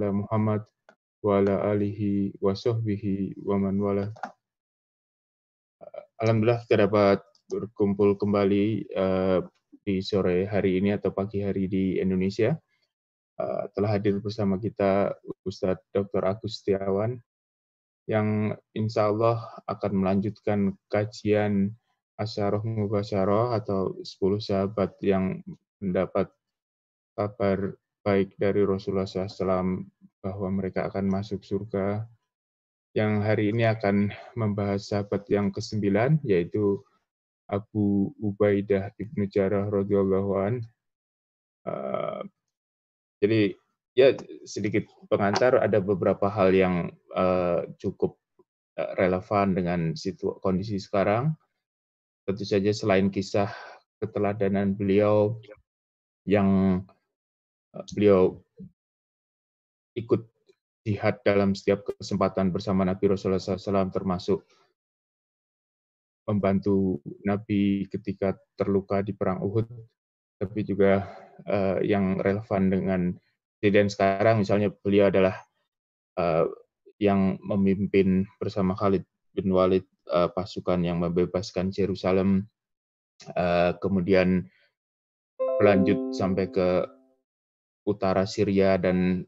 ala Muhammad wa ala alihi wa sahbihi wa man wala. Alhamdulillah kita dapat berkumpul kembali uh, di sore hari ini atau pagi hari di Indonesia. Uh, telah hadir bersama kita Ustadz Dr. Agus Setiawan yang insya Allah akan melanjutkan kajian Asyaroh Mubasyarah atau 10 sahabat yang mendapat kabar baik dari Rasulullah SAW bahwa mereka akan masuk surga. Yang hari ini akan membahas sahabat yang ke-9, yaitu Abu Ubaidah ibnu Jarrah radhiyallahu an. Uh, jadi ya sedikit pengantar ada beberapa hal yang uh, cukup eh, relevan dengan situ kondisi sekarang. Tentu saja selain kisah keteladanan beliau yang beliau ikut jihad dalam setiap kesempatan bersama Nabi Rasulullah SAW termasuk membantu Nabi ketika terluka di perang Uhud, tapi juga uh, yang relevan dengan kejadian sekarang, misalnya beliau adalah uh, yang memimpin bersama Khalid bin Walid uh, pasukan yang membebaskan Yerusalem, uh, kemudian berlanjut sampai ke utara Syria dan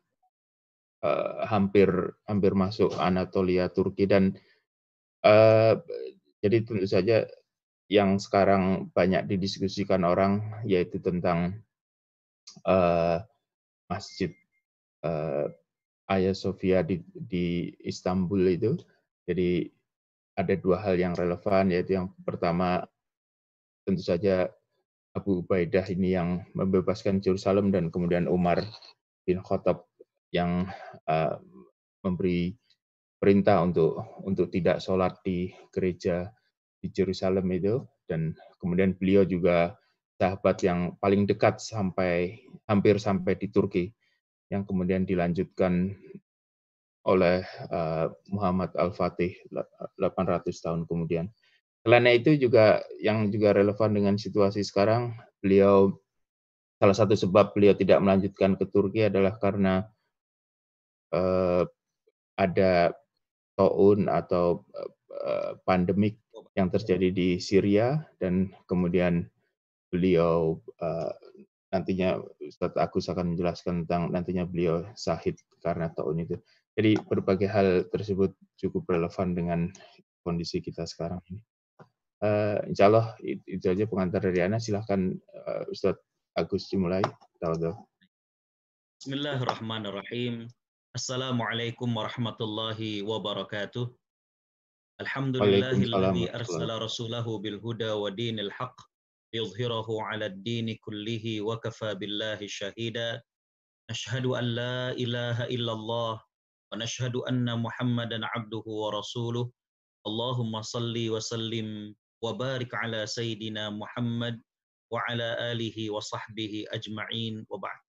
uh, hampir hampir masuk Anatolia Turki dan uh, jadi tentu saja yang sekarang banyak didiskusikan orang yaitu tentang uh, masjid uh, Hagia Sophia di, di Istanbul itu. Jadi ada dua hal yang relevan yaitu yang pertama tentu saja Abu Ubaidah ini yang membebaskan Yerusalem dan kemudian Umar bin Khattab yang uh, memberi perintah untuk untuk tidak sholat di gereja di Jerusalem itu dan kemudian beliau juga sahabat yang paling dekat sampai hampir sampai di Turki yang kemudian dilanjutkan oleh uh, Muhammad Al-Fatih 800 tahun kemudian. Selain itu juga yang juga relevan dengan situasi sekarang, beliau salah satu sebab beliau tidak melanjutkan ke Turki adalah karena uh, ada taun atau uh, pandemik yang terjadi di Syria dan kemudian beliau uh, nantinya Ustadz Agus akan menjelaskan tentang nantinya beliau sahid karena tahun itu. Jadi berbagai hal tersebut cukup relevan dengan kondisi kita sekarang ini. Uh, insya Allah itu, aja pengantar dari Ana. Silahkan uh, Ustadz Agus dimulai. Bismillahirrahmanirrahim. Assalamualaikum warahmatullahi wabarakatuh. Alhamdulillahilladzi arsala rasulahu bil huda wa dinil haqq liyudhhirahu 'ala ad-dini kullihi wa kafa billahi shahida. Ashhadu an la ilaha illallah wa nashhadu anna Muhammadan 'abduhu wa rasuluh. Allahumma salli wa sallim wa barik 'ala sayyidina Muhammad wa 'ala alihi wa sahbihi ajma'in wa ba'd.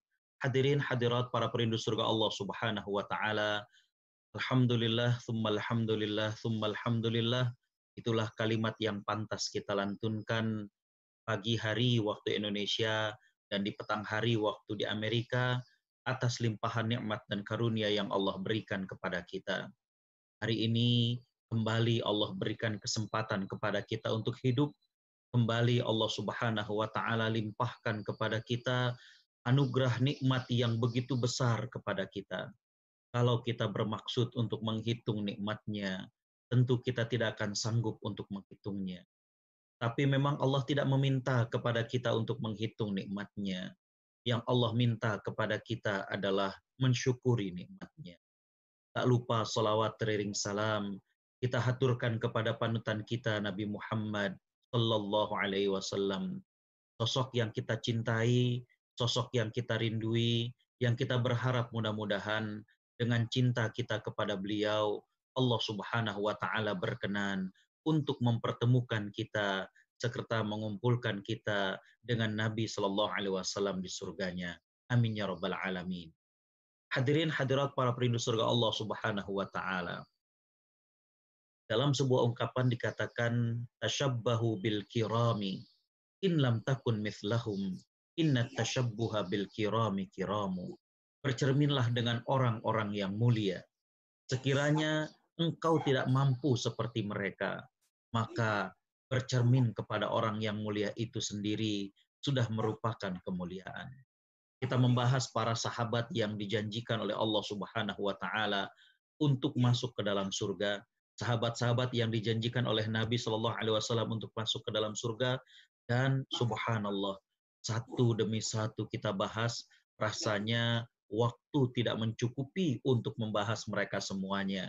Hadirin hadirat para perindu surga Allah Subhanahu wa taala. Alhamdulillah, thumma alhamdulillah, thumma alhamdulillah. Itulah kalimat yang pantas kita lantunkan pagi hari waktu Indonesia dan di petang hari waktu di Amerika atas limpahan nikmat dan karunia yang Allah berikan kepada kita. Hari ini kembali Allah berikan kesempatan kepada kita untuk hidup. Kembali Allah Subhanahu wa taala limpahkan kepada kita anugerah nikmat yang begitu besar kepada kita. Kalau kita bermaksud untuk menghitung nikmatnya, tentu kita tidak akan sanggup untuk menghitungnya. Tapi memang Allah tidak meminta kepada kita untuk menghitung nikmatnya. Yang Allah minta kepada kita adalah mensyukuri nikmatnya. Tak lupa salawat teriring salam kita haturkan kepada panutan kita Nabi Muhammad Sallallahu Alaihi Wasallam. Sosok yang kita cintai, sosok yang kita rindui, yang kita berharap mudah-mudahan dengan cinta kita kepada beliau, Allah Subhanahu wa taala berkenan untuk mempertemukan kita serta mengumpulkan kita dengan Nabi Shallallahu alaihi wasallam di surganya. Amin ya rabbal alamin. Hadirin hadirat para perindu surga Allah Subhanahu wa taala. Dalam sebuah ungkapan dikatakan tasyabbahu bil kirami in lam takun mithlahum inna tashabbuha bil kirami kiramu. bercerminlah dengan orang-orang yang mulia. Sekiranya engkau tidak mampu seperti mereka, maka bercermin kepada orang yang mulia itu sendiri sudah merupakan kemuliaan. Kita membahas para sahabat yang dijanjikan oleh Allah Subhanahu wa taala untuk masuk ke dalam surga, sahabat-sahabat yang dijanjikan oleh Nabi Shallallahu alaihi wasallam untuk masuk ke dalam surga dan subhanallah satu demi satu kita bahas rasanya waktu tidak mencukupi untuk membahas mereka semuanya.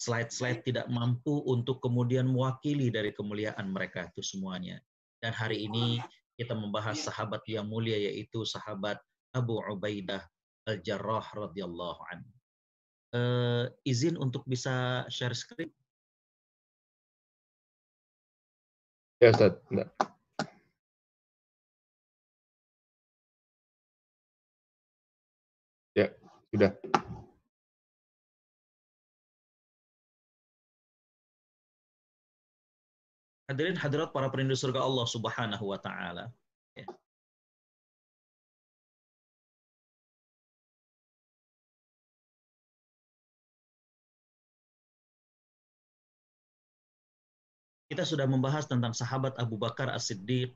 Slide-slide tidak mampu untuk kemudian mewakili dari kemuliaan mereka itu semuanya. Dan hari ini kita membahas sahabat yang mulia yaitu sahabat Abu Ubaidah Al-Jarrah radhiyallahu anhu. Uh, izin untuk bisa share screen? Ya, Ustaz. Sudah. Hadirin hadirat para perindu surga Allah Subhanahu wa taala. Kita sudah membahas tentang sahabat Abu Bakar As-Siddiq,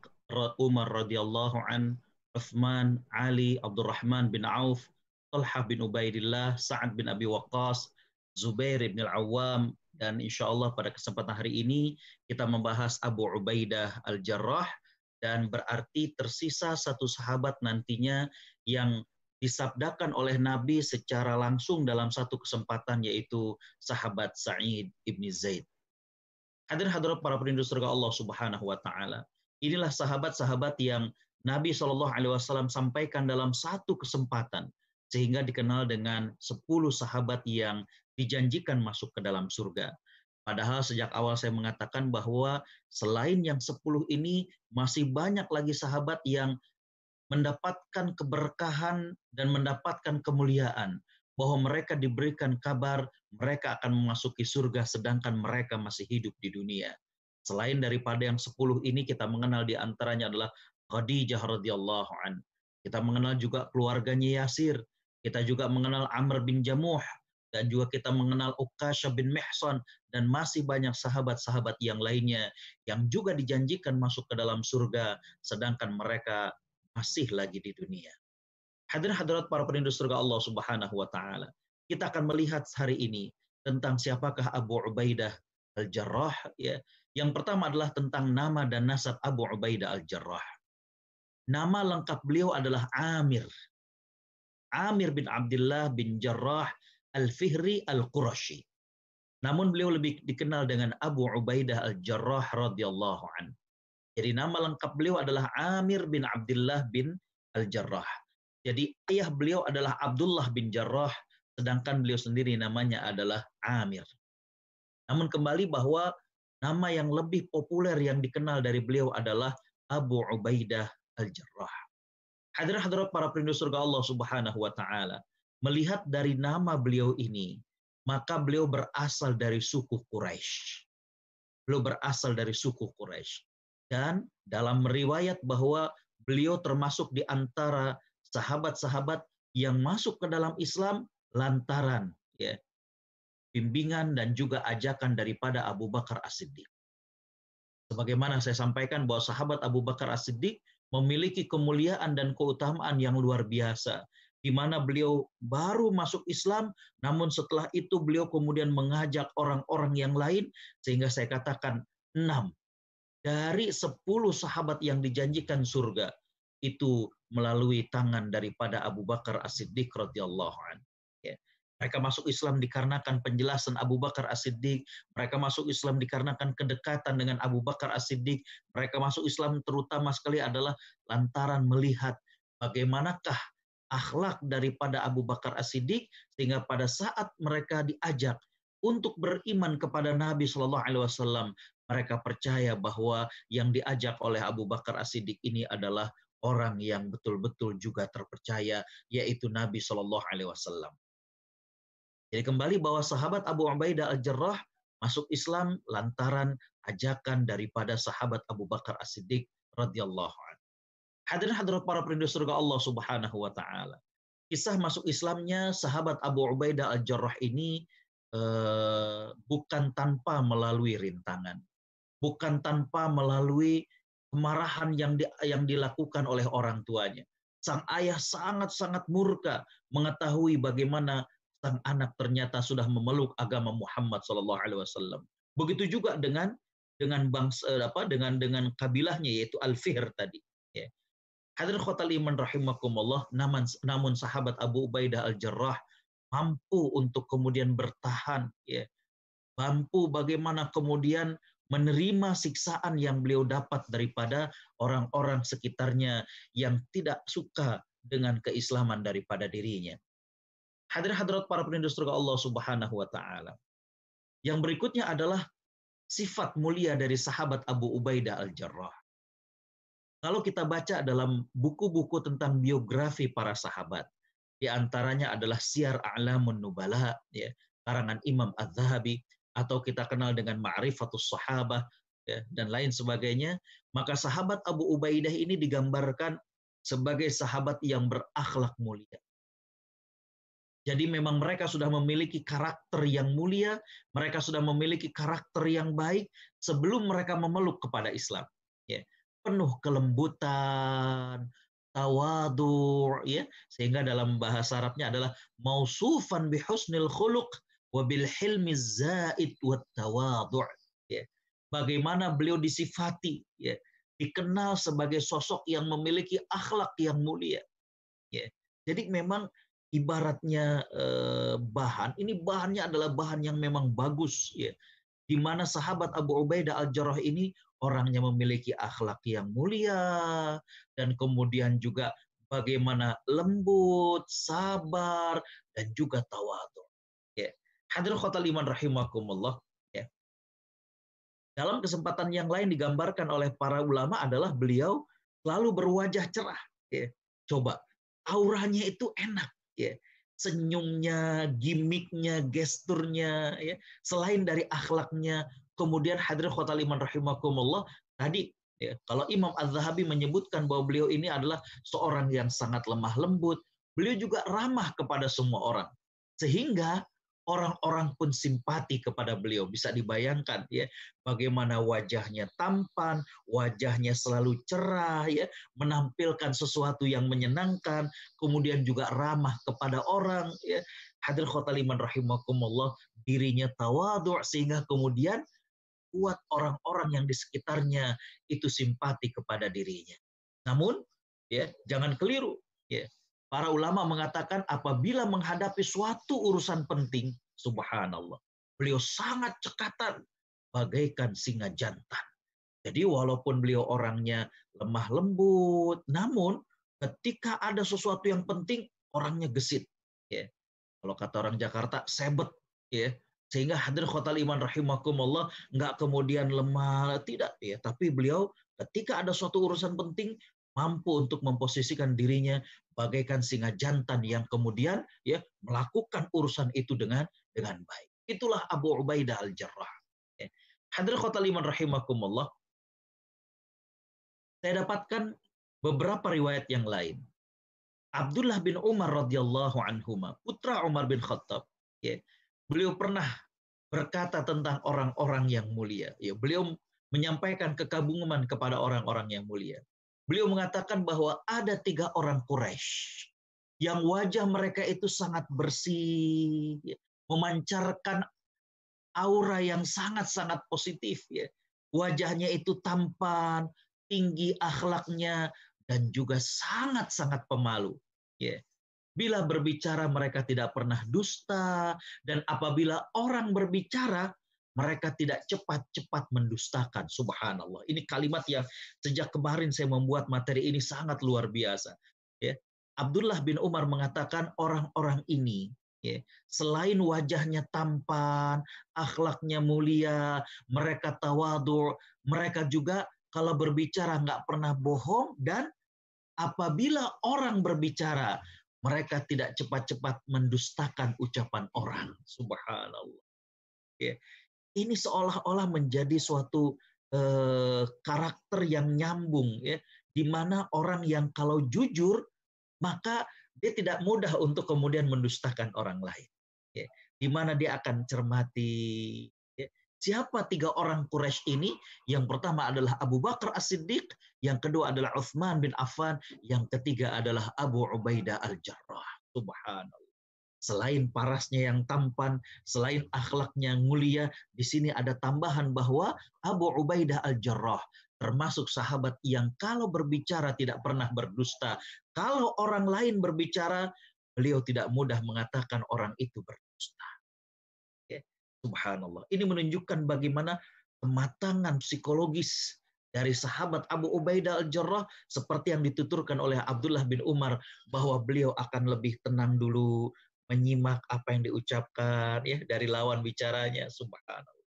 Umar radhiyallahu an, Uthman, Ali, Abdurrahman bin Auf, Talha bin Ubaidillah, Sa'ad bin Abi Waqqas, Zubair bin Al-Awwam, dan insya Allah pada kesempatan hari ini kita membahas Abu Ubaidah Al-Jarrah, dan berarti tersisa satu sahabat nantinya yang disabdakan oleh Nabi secara langsung dalam satu kesempatan yaitu sahabat Sa'id ibni Zaid. Hadir hadirat para perindu surga Allah Subhanahu wa taala. Inilah sahabat-sahabat yang Nabi Shallallahu alaihi wasallam sampaikan dalam satu kesempatan sehingga dikenal dengan 10 sahabat yang dijanjikan masuk ke dalam surga. Padahal sejak awal saya mengatakan bahwa selain yang 10 ini masih banyak lagi sahabat yang mendapatkan keberkahan dan mendapatkan kemuliaan bahwa mereka diberikan kabar mereka akan memasuki surga sedangkan mereka masih hidup di dunia. Selain daripada yang 10 ini kita mengenal di antaranya adalah Khadijah radhiyallahu an. Kita mengenal juga keluarganya Yasir, kita juga mengenal Amr bin Jamuh dan juga kita mengenal Ukasha bin Mihsan dan masih banyak sahabat-sahabat yang lainnya yang juga dijanjikan masuk ke dalam surga sedangkan mereka masih lagi di dunia. Hadirin hadirat para perindu surga Allah Subhanahu wa taala. Kita akan melihat hari ini tentang siapakah Abu Ubaidah Al-Jarrah ya. Yang pertama adalah tentang nama dan nasab Abu Ubaidah Al-Jarrah. Nama lengkap beliau adalah Amir Amir bin Abdullah bin Jarrah Al-Fihri Al-Qurashi. Namun beliau lebih dikenal dengan Abu Ubaidah Al-Jarrah radhiyallahu an. Jadi nama lengkap beliau adalah Amir bin Abdullah bin Al-Jarrah. Jadi ayah beliau adalah Abdullah bin Jarrah, sedangkan beliau sendiri namanya adalah Amir. Namun kembali bahwa nama yang lebih populer yang dikenal dari beliau adalah Abu Ubaidah Al-Jarrah. Hadirat hadirat para perindu surga Allah Subhanahu wa taala, melihat dari nama beliau ini, maka beliau berasal dari suku Quraisy. Beliau berasal dari suku Quraisy. Dan dalam meriwayat bahwa beliau termasuk di antara sahabat-sahabat yang masuk ke dalam Islam lantaran ya bimbingan dan juga ajakan daripada Abu Bakar As-Siddiq. Sebagaimana saya sampaikan bahwa sahabat Abu Bakar As-Siddiq memiliki kemuliaan dan keutamaan yang luar biasa di mana beliau baru masuk Islam, namun setelah itu beliau kemudian mengajak orang-orang yang lain, sehingga saya katakan enam dari sepuluh sahabat yang dijanjikan surga itu melalui tangan daripada Abu Bakar As-Siddiq radhiyallahu anhu. Mereka masuk Islam dikarenakan penjelasan Abu Bakar As-Siddiq. Mereka masuk Islam dikarenakan kedekatan dengan Abu Bakar As-Siddiq. Mereka masuk Islam terutama sekali adalah lantaran melihat bagaimanakah akhlak daripada Abu Bakar As-Siddiq sehingga pada saat mereka diajak untuk beriman kepada Nabi Shallallahu Alaihi Wasallam, mereka percaya bahwa yang diajak oleh Abu Bakar As-Siddiq ini adalah orang yang betul-betul juga terpercaya, yaitu Nabi Shallallahu Alaihi Wasallam. Jadi kembali bahwa sahabat Abu Ubaidah Al-Jarrah masuk Islam lantaran ajakan daripada sahabat Abu Bakar As-Siddiq radhiyallahu anhu. Hadirin hadirat para perindu surga Allah Subhanahu wa taala. kisah masuk Islamnya sahabat Abu Ubaidah al-Jarrah ini eh, bukan tanpa melalui rintangan, bukan tanpa melalui kemarahan yang di, yang dilakukan oleh orang tuanya. Sang ayah sangat-sangat murka mengetahui bagaimana sang anak ternyata sudah memeluk agama Muhammad Shallallahu Alaihi Wasallam. Begitu juga dengan dengan bangsa eh, apa dengan dengan kabilahnya yaitu Al-Fihr tadi. Ya. Hadirin khotal iman rahimakumullah, namun, namun sahabat Abu Ubaidah Al-Jarrah mampu untuk kemudian bertahan ya. Mampu bagaimana kemudian menerima siksaan yang beliau dapat daripada orang-orang sekitarnya yang tidak suka dengan keislaman daripada dirinya. Hadirin hadirat para penindas surga Allah Subhanahu wa taala. Yang berikutnya adalah sifat mulia dari sahabat Abu Ubaidah Al-Jarrah. Kalau kita baca dalam buku-buku tentang biografi para sahabat, di antaranya adalah Syiar A'lamun Nubala, ya, karangan Imam Az-Zahabi, atau kita kenal dengan Ma'rifatus Sahabah ya, dan lain sebagainya, maka sahabat Abu Ubaidah ini digambarkan sebagai sahabat yang berakhlak mulia. Jadi memang mereka sudah memiliki karakter yang mulia, mereka sudah memiliki karakter yang baik sebelum mereka memeluk kepada Islam. Ya, penuh kelembutan, tawadu, ya, sehingga dalam bahasa Arabnya adalah mausufan bihusnil khuluq wabil hilmi zaid wa tawadu' ya. Bagaimana beliau disifati ya, dikenal sebagai sosok yang memiliki akhlak yang mulia. Ya. Jadi memang ibaratnya eh, bahan, ini bahannya adalah bahan yang memang bagus ya. Di mana sahabat Abu Ubaidah Al-Jarrah ini orangnya memiliki akhlak yang mulia dan kemudian juga bagaimana lembut, sabar dan juga tawadu. Hadirin khotal iman rahimakumullah. Ya. Dalam kesempatan yang lain digambarkan oleh para ulama adalah beliau selalu berwajah cerah. Ya. Coba, auranya itu enak. Ya. Senyumnya, gimmicknya, gesturnya, ya. selain dari akhlaknya, kemudian hadirin khotal iman rahimakumullah, tadi ya, kalau Imam Az-Zahabi menyebutkan bahwa beliau ini adalah seorang yang sangat lemah lembut, beliau juga ramah kepada semua orang. Sehingga orang-orang pun simpati kepada beliau. Bisa dibayangkan ya bagaimana wajahnya tampan, wajahnya selalu cerah ya, menampilkan sesuatu yang menyenangkan, kemudian juga ramah kepada orang ya. Hadir khotaliman rahimakumullah, dirinya tawadhu sehingga kemudian buat orang-orang yang di sekitarnya itu simpati kepada dirinya. Namun ya jangan keliru ya Para ulama mengatakan apabila menghadapi suatu urusan penting, subhanallah, beliau sangat cekatan bagaikan singa jantan. Jadi walaupun beliau orangnya lemah lembut, namun ketika ada sesuatu yang penting, orangnya gesit. Ya. Kalau kata orang Jakarta, sebet. Ya. Sehingga hadir khotal iman rahimakumullah nggak kemudian lemah, tidak. ya Tapi beliau ketika ada suatu urusan penting, mampu untuk memposisikan dirinya bagaikan singa jantan yang kemudian ya melakukan urusan itu dengan dengan baik. Itulah Abu Ubaidah al-Jarrah. Ya. Hadir liman rahimakumullah. Saya dapatkan beberapa riwayat yang lain. Abdullah bin Umar radhiyallahu anhuma, putra Umar bin Khattab, ya, beliau pernah berkata tentang orang-orang yang mulia. Ya, beliau menyampaikan kekaguman kepada orang-orang yang mulia. Beliau mengatakan bahwa ada tiga orang Quraisy yang wajah mereka itu sangat bersih, memancarkan aura yang sangat-sangat positif. Ya. Wajahnya itu tampan, tinggi akhlaknya, dan juga sangat-sangat pemalu. Ya. Bila berbicara mereka tidak pernah dusta, dan apabila orang berbicara mereka tidak cepat-cepat mendustakan. Subhanallah. Ini kalimat yang sejak kemarin saya membuat materi ini sangat luar biasa. Ya. Abdullah bin Umar mengatakan orang-orang ini ya, selain wajahnya tampan, akhlaknya mulia, mereka tawadu, mereka juga kalau berbicara nggak pernah bohong dan apabila orang berbicara mereka tidak cepat-cepat mendustakan ucapan orang. Subhanallah. Ya ini seolah-olah menjadi suatu eh, karakter yang nyambung ya di mana orang yang kalau jujur maka dia tidak mudah untuk kemudian mendustakan orang lain. Ya, di mana dia akan cermati ya, siapa tiga orang Quraisy ini? Yang pertama adalah Abu Bakar As-Siddiq, yang kedua adalah Uthman bin Affan, yang ketiga adalah Abu Ubaidah Al-Jarrah. Subhanallah. Selain parasnya yang tampan, selain akhlaknya mulia, di sini ada tambahan bahwa Abu Ubaidah Al-Jarrah termasuk sahabat yang kalau berbicara tidak pernah berdusta. Kalau orang lain berbicara, beliau tidak mudah mengatakan orang itu berdusta. Ya, subhanallah. Ini menunjukkan bagaimana kematangan psikologis dari sahabat Abu Ubaidah al-Jarrah seperti yang dituturkan oleh Abdullah bin Umar bahwa beliau akan lebih tenang dulu, menyimak apa yang diucapkan ya dari lawan bicaranya subhanallah.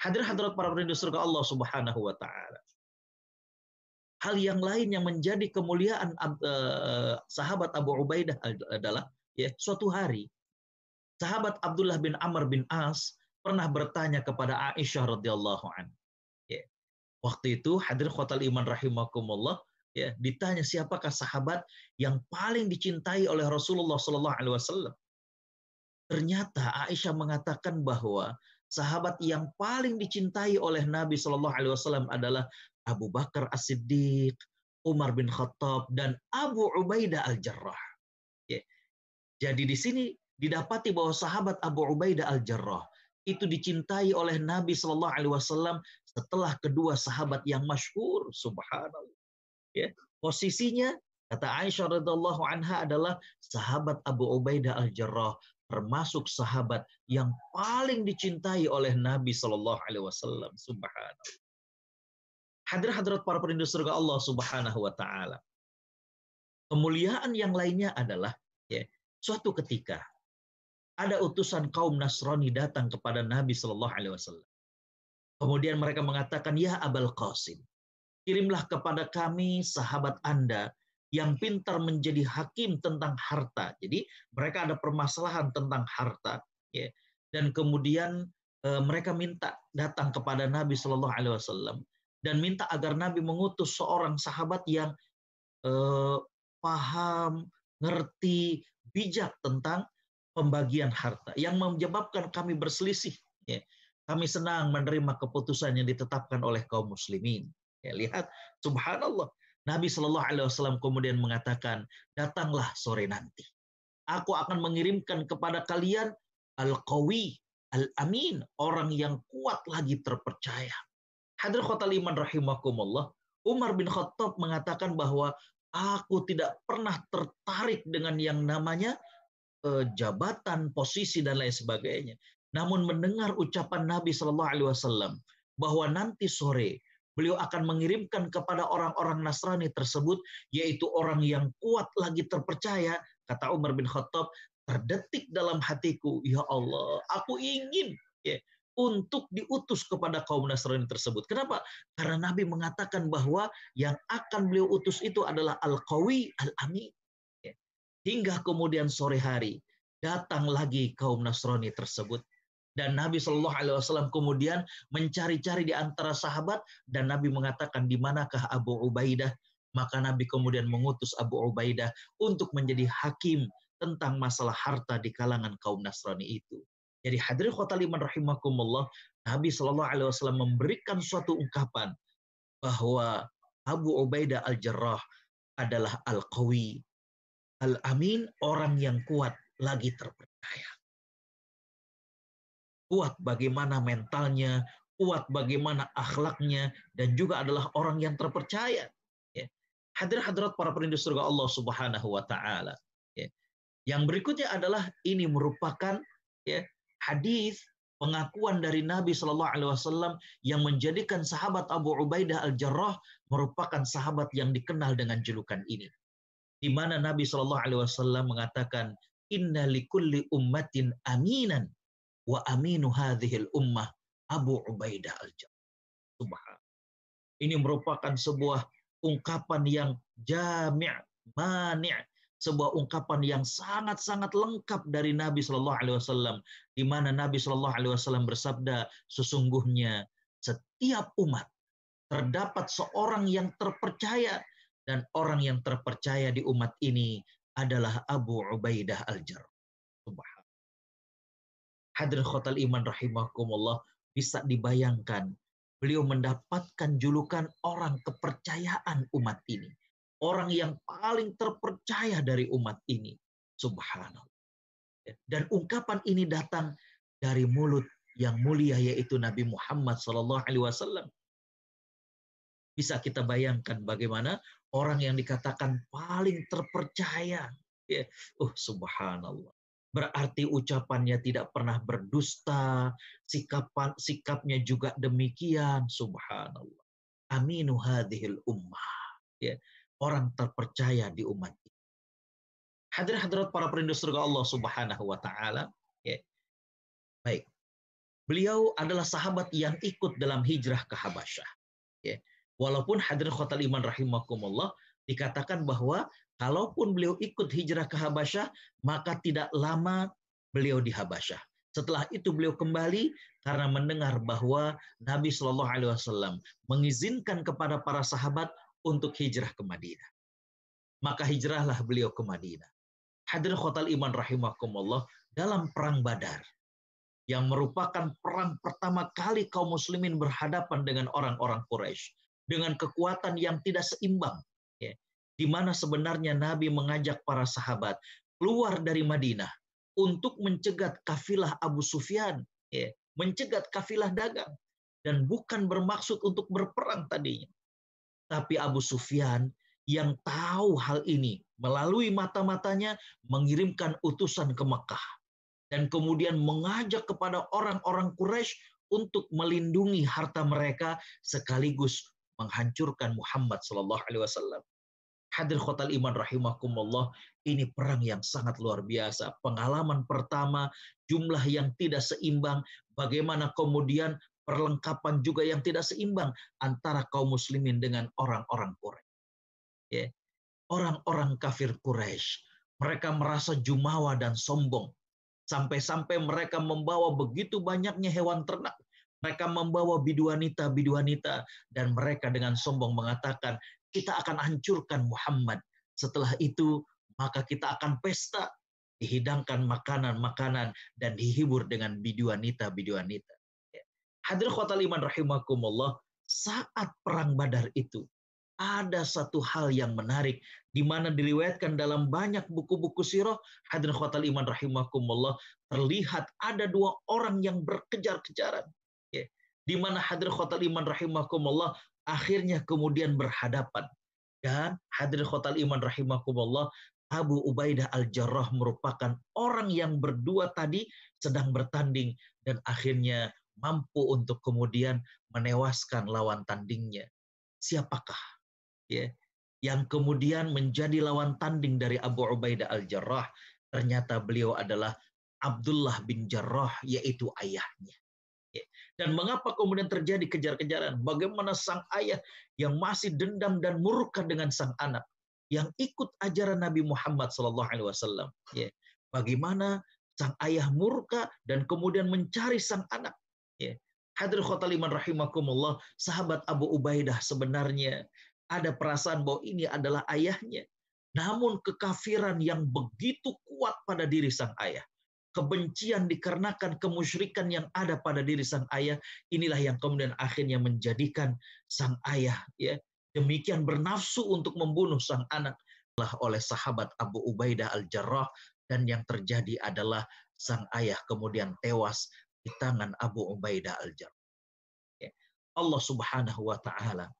Hadir hadirat para perindu surga Allah subhanahu wa ta'ala. Hal yang lain yang menjadi kemuliaan uh, sahabat Abu Ubaidah adalah ya suatu hari sahabat Abdullah bin Amr bin As pernah bertanya kepada Aisyah radhiyallahu an. Ya. Waktu itu hadir khotal iman rahimakumullah ya ditanya siapakah sahabat yang paling dicintai oleh Rasulullah Shallallahu alaihi wasallam. Ternyata Aisyah mengatakan bahwa sahabat yang paling dicintai oleh Nabi Shallallahu Alaihi Wasallam adalah Abu Bakar As-Siddiq, Umar bin Khattab, dan Abu Ubaidah Al-Jarrah. Ya. Jadi di sini didapati bahwa sahabat Abu Ubaidah Al-Jarrah itu dicintai oleh Nabi Shallallahu Alaihi Wasallam setelah kedua sahabat yang masyhur, subhanallah. Ya. Posisinya kata Aisyah radhiallahu anha adalah sahabat Abu Ubaidah Al-Jarrah termasuk sahabat yang paling dicintai oleh Nabi Shallallahu Alaihi Wasallam. Subhanallah. Hadir hadirat para perindu surga Allah Subhanahu Wa Taala. Kemuliaan yang lainnya adalah ya, suatu ketika ada utusan kaum Nasrani datang kepada Nabi Shallallahu Alaihi Wasallam. Kemudian mereka mengatakan, Ya Abul Qasim, kirimlah kepada kami sahabat Anda yang pintar menjadi hakim tentang harta. Jadi mereka ada permasalahan tentang harta, ya. Dan kemudian e, mereka minta datang kepada Nabi Shallallahu Alaihi Wasallam dan minta agar Nabi mengutus seorang sahabat yang e, paham, ngerti, bijak tentang pembagian harta yang menyebabkan kami berselisih. Ya. Kami senang menerima keputusan yang ditetapkan oleh kaum muslimin. Ya, lihat, subhanallah, Nabi Shallallahu Alaihi Wasallam kemudian mengatakan, datanglah sore nanti. Aku akan mengirimkan kepada kalian al-qawi, al-amin, orang yang kuat lagi terpercaya. Hadir khotal iman rahimakumullah, Umar bin Khattab mengatakan bahwa aku tidak pernah tertarik dengan yang namanya eh, jabatan, posisi dan lain sebagainya. Namun mendengar ucapan Nabi Shallallahu Alaihi Wasallam bahwa nanti sore beliau akan mengirimkan kepada orang-orang Nasrani tersebut, yaitu orang yang kuat lagi terpercaya, kata Umar bin Khattab, terdetik dalam hatiku, ya Allah, aku ingin ya, untuk diutus kepada kaum Nasrani tersebut. Kenapa? Karena Nabi mengatakan bahwa yang akan beliau utus itu adalah Al-Qawi Al-Amin. Ya. Hingga kemudian sore hari, datang lagi kaum Nasrani tersebut dan Nabi Shallallahu Alaihi Wasallam kemudian mencari-cari di antara sahabat dan Nabi mengatakan di manakah Abu Ubaidah maka Nabi kemudian mengutus Abu Ubaidah untuk menjadi hakim tentang masalah harta di kalangan kaum Nasrani itu. Jadi hadirin khotaliman rahimakumullah, Nabi Shallallahu Alaihi Wasallam memberikan suatu ungkapan bahwa Abu Ubaidah al-Jarrah adalah al-Qawi, al-Amin, orang yang kuat lagi terpercaya kuat bagaimana mentalnya, kuat bagaimana akhlaknya, dan juga adalah orang yang terpercaya. Ya. Hadir hadirat para perindu surga Allah Subhanahu wa taala. Ya. Yang berikutnya adalah ini merupakan ya, hadis pengakuan dari Nabi Shallallahu Alaihi Wasallam yang menjadikan sahabat Abu Ubaidah al Jarrah merupakan sahabat yang dikenal dengan julukan ini, di mana Nabi Shallallahu Alaihi Wasallam mengatakan Inna likulli ummatin aminan wa aminu hadhil ummah Abu Ubaidah al-Jarrah. Ini merupakan sebuah ungkapan yang jami' mani' sebuah ungkapan yang sangat-sangat lengkap dari Nabi Shallallahu Alaihi Wasallam, di mana Nabi Shallallahu Alaihi Wasallam bersabda, sesungguhnya setiap umat terdapat seorang yang terpercaya dan orang yang terpercaya di umat ini adalah Abu Ubaidah Al-Jarrah. Subhanallah. Hadirin khotal iman rahimakumullah bisa dibayangkan beliau mendapatkan julukan orang kepercayaan umat ini. Orang yang paling terpercaya dari umat ini. Subhanallah. Dan ungkapan ini datang dari mulut yang mulia yaitu Nabi Muhammad Wasallam. Bisa kita bayangkan bagaimana orang yang dikatakan paling terpercaya. Ya, oh subhanallah. Berarti ucapannya tidak pernah berdusta, sikapan sikapnya juga demikian, subhanallah. Aminu hadhil ummah. Ya, orang terpercaya di umat ini. Hadir hadirat para perindu surga Allah Subhanahu wa taala, ya. Baik. Beliau adalah sahabat yang ikut dalam hijrah ke Habasyah. Ya. Walaupun hadir khotal iman rahimakumullah dikatakan bahwa kalaupun beliau ikut hijrah ke Habasyah, maka tidak lama beliau di Habasyah. Setelah itu beliau kembali karena mendengar bahwa Nabi Shallallahu Alaihi Wasallam mengizinkan kepada para sahabat untuk hijrah ke Madinah. Maka hijrahlah beliau ke Madinah. Hadir khotal iman rahimakumullah dalam perang Badar yang merupakan perang pertama kali kaum muslimin berhadapan dengan orang-orang Quraisy dengan kekuatan yang tidak seimbang. Di mana sebenarnya Nabi mengajak para sahabat keluar dari Madinah untuk mencegat kafilah Abu Sufyan, ya. mencegat kafilah dagang. Dan bukan bermaksud untuk berperang tadinya. Tapi Abu Sufyan yang tahu hal ini melalui mata-matanya mengirimkan utusan ke Mekah dan kemudian mengajak kepada orang-orang Quraisy untuk melindungi harta mereka sekaligus menghancurkan Muhammad Sallallahu Alaihi Wasallam. Hadir khotal iman rahimakumullah, ini perang yang sangat luar biasa. Pengalaman pertama, jumlah yang tidak seimbang, bagaimana kemudian perlengkapan juga yang tidak seimbang antara kaum muslimin dengan orang-orang Quraisy. Ya. Orang-orang kafir Quraisy, mereka merasa jumawa dan sombong. Sampai-sampai mereka membawa begitu banyaknya hewan ternak mereka membawa biduanita-biduanita dan mereka dengan sombong mengatakan, kita akan hancurkan Muhammad. Setelah itu, maka kita akan pesta, dihidangkan makanan-makanan dan dihibur dengan biduanita-biduanita. Hadir khotal iman rahimakumullah, saat perang Badar itu, ada satu hal yang menarik di mana diriwayatkan dalam banyak buku-buku sirah hadir khotal iman rahimakumullah terlihat ada dua orang yang berkejar-kejaran di mana hadir khotal iman rahimakumullah akhirnya kemudian berhadapan. Dan hadir khotal iman rahimakumullah Abu Ubaidah al-Jarrah merupakan orang yang berdua tadi sedang bertanding dan akhirnya mampu untuk kemudian menewaskan lawan tandingnya. Siapakah? Ya, yang kemudian menjadi lawan tanding dari Abu Ubaidah al-Jarrah ternyata beliau adalah Abdullah bin Jarrah yaitu ayahnya. Dan mengapa kemudian terjadi kejar-kejaran? Bagaimana sang ayah yang masih dendam dan murka dengan sang anak yang ikut ajaran Nabi Muhammad SAW? Ya. Bagaimana sang ayah murka dan kemudian mencari sang anak? Ya. Hadir khotaliman rahimakumullah, sahabat Abu Ubaidah sebenarnya ada perasaan bahwa ini adalah ayahnya. Namun kekafiran yang begitu kuat pada diri sang ayah kebencian dikarenakan kemusyrikan yang ada pada diri sang ayah inilah yang kemudian akhirnya menjadikan sang ayah ya demikian bernafsu untuk membunuh sang anak lah oleh sahabat Abu Ubaidah al-Jarrah dan yang terjadi adalah sang ayah kemudian tewas di tangan Abu Ubaidah al-Jarrah. Ya. Allah Subhanahu wa taala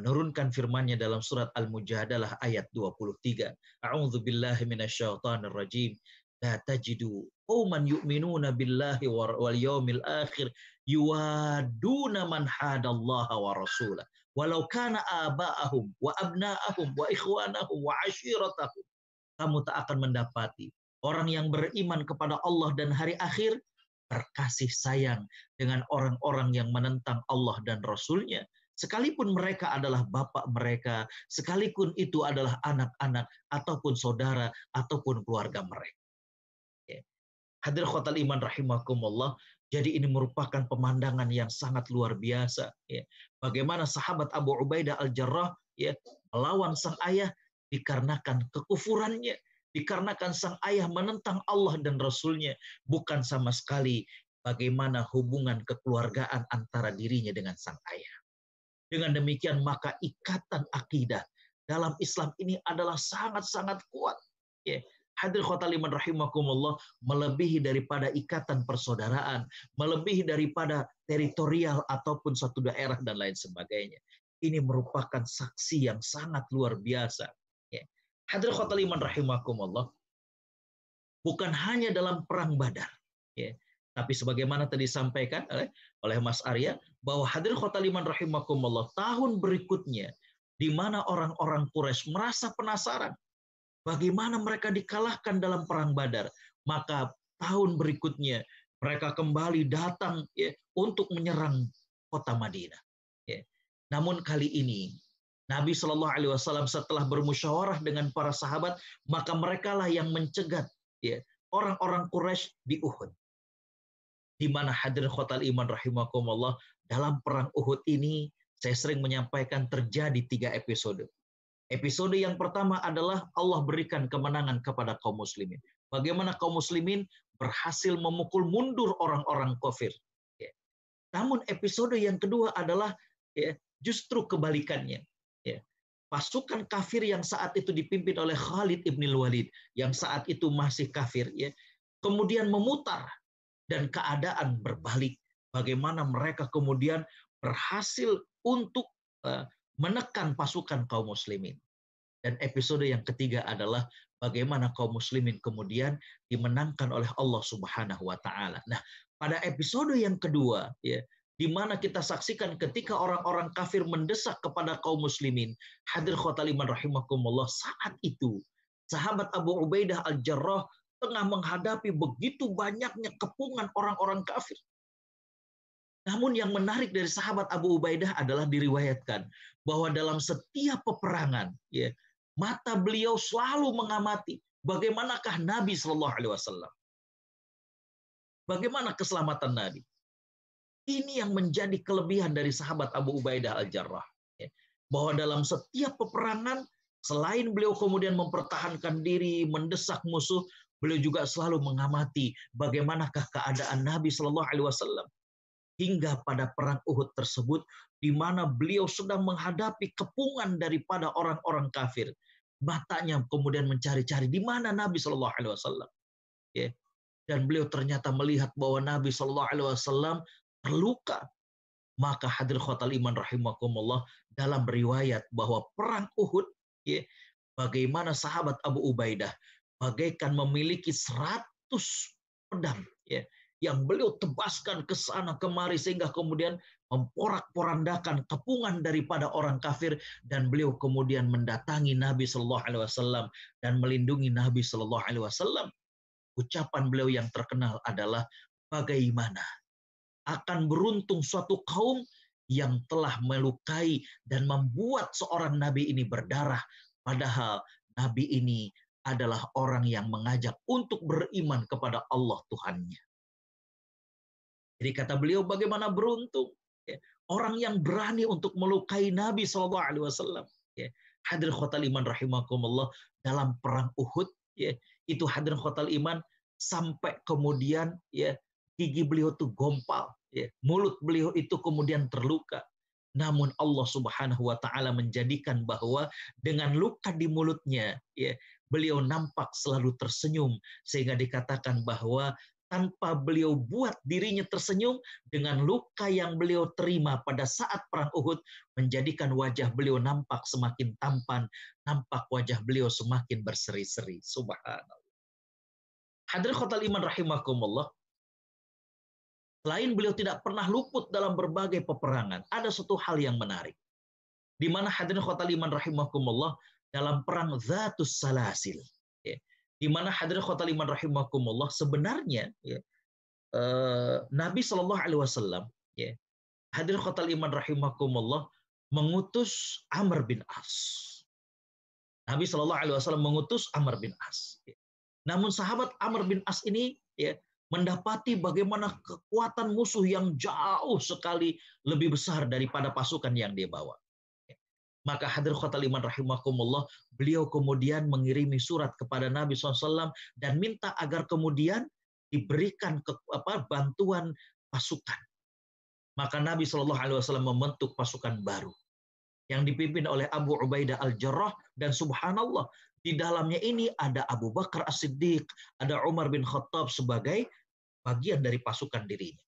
menurunkan firman-Nya dalam surat Al-Mujadalah ayat 23. A'udzu billahi minasyaitonir rajim. La tajidu qauman yu'minuna billahi wal yawmil akhir yuwaduna man hadallaha wa rasulah walau kana aba'ahum wa abna'ahum wa ikhwanahum wa ashiratahum kamu tak akan mendapati orang yang beriman kepada Allah dan hari akhir berkasih sayang dengan orang-orang yang menentang Allah dan Rasulnya sekalipun mereka adalah bapak mereka, sekalipun itu adalah anak-anak ataupun saudara ataupun keluarga mereka. Hadir khotal iman rahimakumullah. Jadi ini merupakan pemandangan yang sangat luar biasa. Ya. Bagaimana sahabat Abu Ubaidah al-Jarrah ya, melawan sang ayah dikarenakan kekufurannya. dikarenakan sang ayah menentang Allah dan Rasulnya, bukan sama sekali bagaimana hubungan kekeluargaan antara dirinya dengan sang ayah. Dengan demikian maka ikatan akidah dalam Islam ini adalah sangat-sangat kuat. Ya. Hadir khotaliman rahimakumullah melebihi daripada ikatan persaudaraan, melebihi daripada teritorial ataupun suatu daerah dan lain sebagainya. Ini merupakan saksi yang sangat luar biasa. Ya. Hadir khotaliman rahimakumullah bukan hanya dalam perang Badar, ya. Tapi sebagaimana tadi disampaikan oleh oleh Mas Arya bahwa hadir khotaliman rahimakumullah tahun berikutnya di mana orang-orang Quraisy merasa penasaran bagaimana mereka dikalahkan dalam perang Badar. Maka tahun berikutnya mereka kembali datang ya, untuk menyerang kota Madinah. Ya. Namun kali ini Nabi Shallallahu Alaihi Wasallam setelah bermusyawarah dengan para sahabat, maka mereka lah yang mencegat ya, orang-orang Quraisy di Uhud. Di mana hadir khotal iman rahimakumullah dalam perang Uhud ini saya sering menyampaikan terjadi tiga episode. Episode yang pertama adalah Allah berikan kemenangan kepada kaum muslimin. Bagaimana kaum muslimin berhasil memukul mundur orang-orang kafir. Ya. Namun episode yang kedua adalah ya, justru kebalikannya. Ya. Pasukan kafir yang saat itu dipimpin oleh Khalid ibn Walid, yang saat itu masih kafir, ya, kemudian memutar dan keadaan berbalik. Bagaimana mereka kemudian berhasil untuk uh, menekan pasukan kaum muslimin. Dan episode yang ketiga adalah bagaimana kaum muslimin kemudian dimenangkan oleh Allah Subhanahu wa taala. Nah, pada episode yang kedua ya, di mana kita saksikan ketika orang-orang kafir mendesak kepada kaum muslimin, hadir khotaliman rahimakumullah saat itu sahabat Abu Ubaidah Al-Jarrah tengah menghadapi begitu banyaknya kepungan orang-orang kafir. Namun yang menarik dari sahabat Abu Ubaidah adalah diriwayatkan bahwa dalam setiap peperangan, ya, mata beliau selalu mengamati bagaimanakah Nabi Shallallahu Alaihi Wasallam. Bagaimana keselamatan Nabi? Ini yang menjadi kelebihan dari sahabat Abu Ubaidah al-Jarrah. Ya, bahwa dalam setiap peperangan, selain beliau kemudian mempertahankan diri, mendesak musuh, beliau juga selalu mengamati bagaimanakah keadaan Nabi Shallallahu Alaihi Wasallam hingga pada perang Uhud tersebut di mana beliau sedang menghadapi kepungan daripada orang-orang kafir. Matanya kemudian mencari-cari di mana Nabi Shallallahu Alaihi Wasallam. Ya. Dan beliau ternyata melihat bahwa Nabi Shallallahu Alaihi Wasallam terluka. Maka hadir khotal iman rahimakumullah dalam riwayat bahwa perang Uhud, ya, bagaimana sahabat Abu Ubaidah bagaikan memiliki seratus pedang, ya, yang beliau tebaskan ke sana kemari sehingga kemudian memporak-porandakan kepungan daripada orang kafir dan beliau kemudian mendatangi Nabi Shallallahu Alaihi Wasallam dan melindungi Nabi Shallallahu Alaihi Wasallam. Ucapan beliau yang terkenal adalah bagaimana akan beruntung suatu kaum yang telah melukai dan membuat seorang nabi ini berdarah padahal nabi ini adalah orang yang mengajak untuk beriman kepada Allah Tuhannya. Jadi kata beliau bagaimana beruntung ya, orang yang berani untuk melukai Nabi Shallallahu Alaihi Wasallam. Ya. Hadir khotal iman rahimakumullah dalam perang Uhud ya itu hadir khotal iman sampai kemudian ya gigi beliau tuh gompal ya mulut beliau itu kemudian terluka namun Allah Subhanahu wa taala menjadikan bahwa dengan luka di mulutnya ya beliau nampak selalu tersenyum sehingga dikatakan bahwa tanpa beliau buat dirinya tersenyum dengan luka yang beliau terima pada saat perang Uhud menjadikan wajah beliau nampak semakin tampan, nampak wajah beliau semakin berseri-seri. Subhanallah. Hadir khotal iman rahimakumullah. Selain beliau tidak pernah luput dalam berbagai peperangan, ada satu hal yang menarik. Di mana hadirin khotal iman rahimakumullah dalam perang Zatus Salasil di mana hadirin khotal iman rahimakumullah sebenarnya ya, uh, Nabi Shallallahu Alaihi Wasallam ya, hadirin khotal iman rahimakumullah mengutus Amr bin As. Nabi Shallallahu Alaihi Wasallam mengutus Amr bin As. Ya. Namun sahabat Amr bin As ini ya, mendapati bagaimana kekuatan musuh yang jauh sekali lebih besar daripada pasukan yang dia bawa. Maka hadir khotal iman rahimakumullah, beliau kemudian mengirimi surat kepada Nabi SAW dan minta agar kemudian diberikan ke, apa, bantuan pasukan. Maka Nabi Shallallahu Alaihi Wasallam membentuk pasukan baru yang dipimpin oleh Abu Ubaidah al-Jarrah dan subhanallah di dalamnya ini ada Abu Bakar As-Siddiq, ada Umar bin Khattab sebagai bagian dari pasukan dirinya.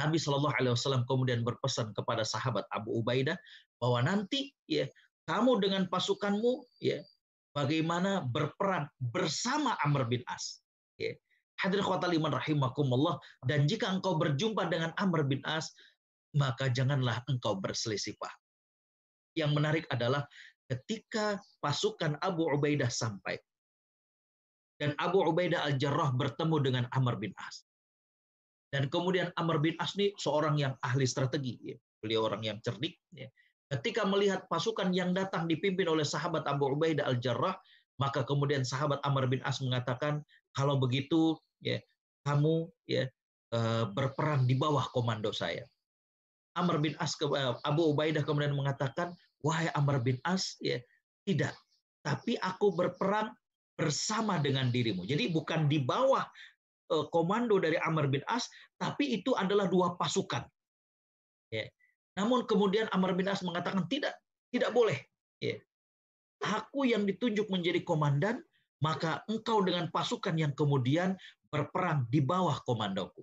Nabi Shallallahu Alaihi Wasallam kemudian berpesan kepada sahabat Abu Ubaidah bahwa nanti ya kamu dengan pasukanmu ya bagaimana berperang bersama Amr bin As. Ya. Hadir khotal iman rahimakumullah dan jika engkau berjumpa dengan Amr bin As maka janganlah engkau berselisih paham. Yang menarik adalah ketika pasukan Abu Ubaidah sampai dan Abu Ubaidah al-Jarrah bertemu dengan Amr bin As. Dan kemudian Amr bin As ini seorang yang ahli strategi. Ya. Beliau orang yang cerdik. Ya. Ketika melihat pasukan yang datang dipimpin oleh sahabat Abu Ubaidah al-Jarrah, maka kemudian sahabat Amr bin As mengatakan, kalau begitu ya kamu ya eh, berperang di bawah komando saya. Amr bin As eh, Abu Ubaidah kemudian mengatakan, wahai Amr bin As, ya tidak. Tapi aku berperang bersama dengan dirimu. Jadi bukan di bawah komando dari Amr bin As, tapi itu adalah dua pasukan. Ya. Namun kemudian Amr bin As mengatakan tidak, tidak boleh. Ya. Aku yang ditunjuk menjadi komandan, maka engkau dengan pasukan yang kemudian berperang di bawah komandoku.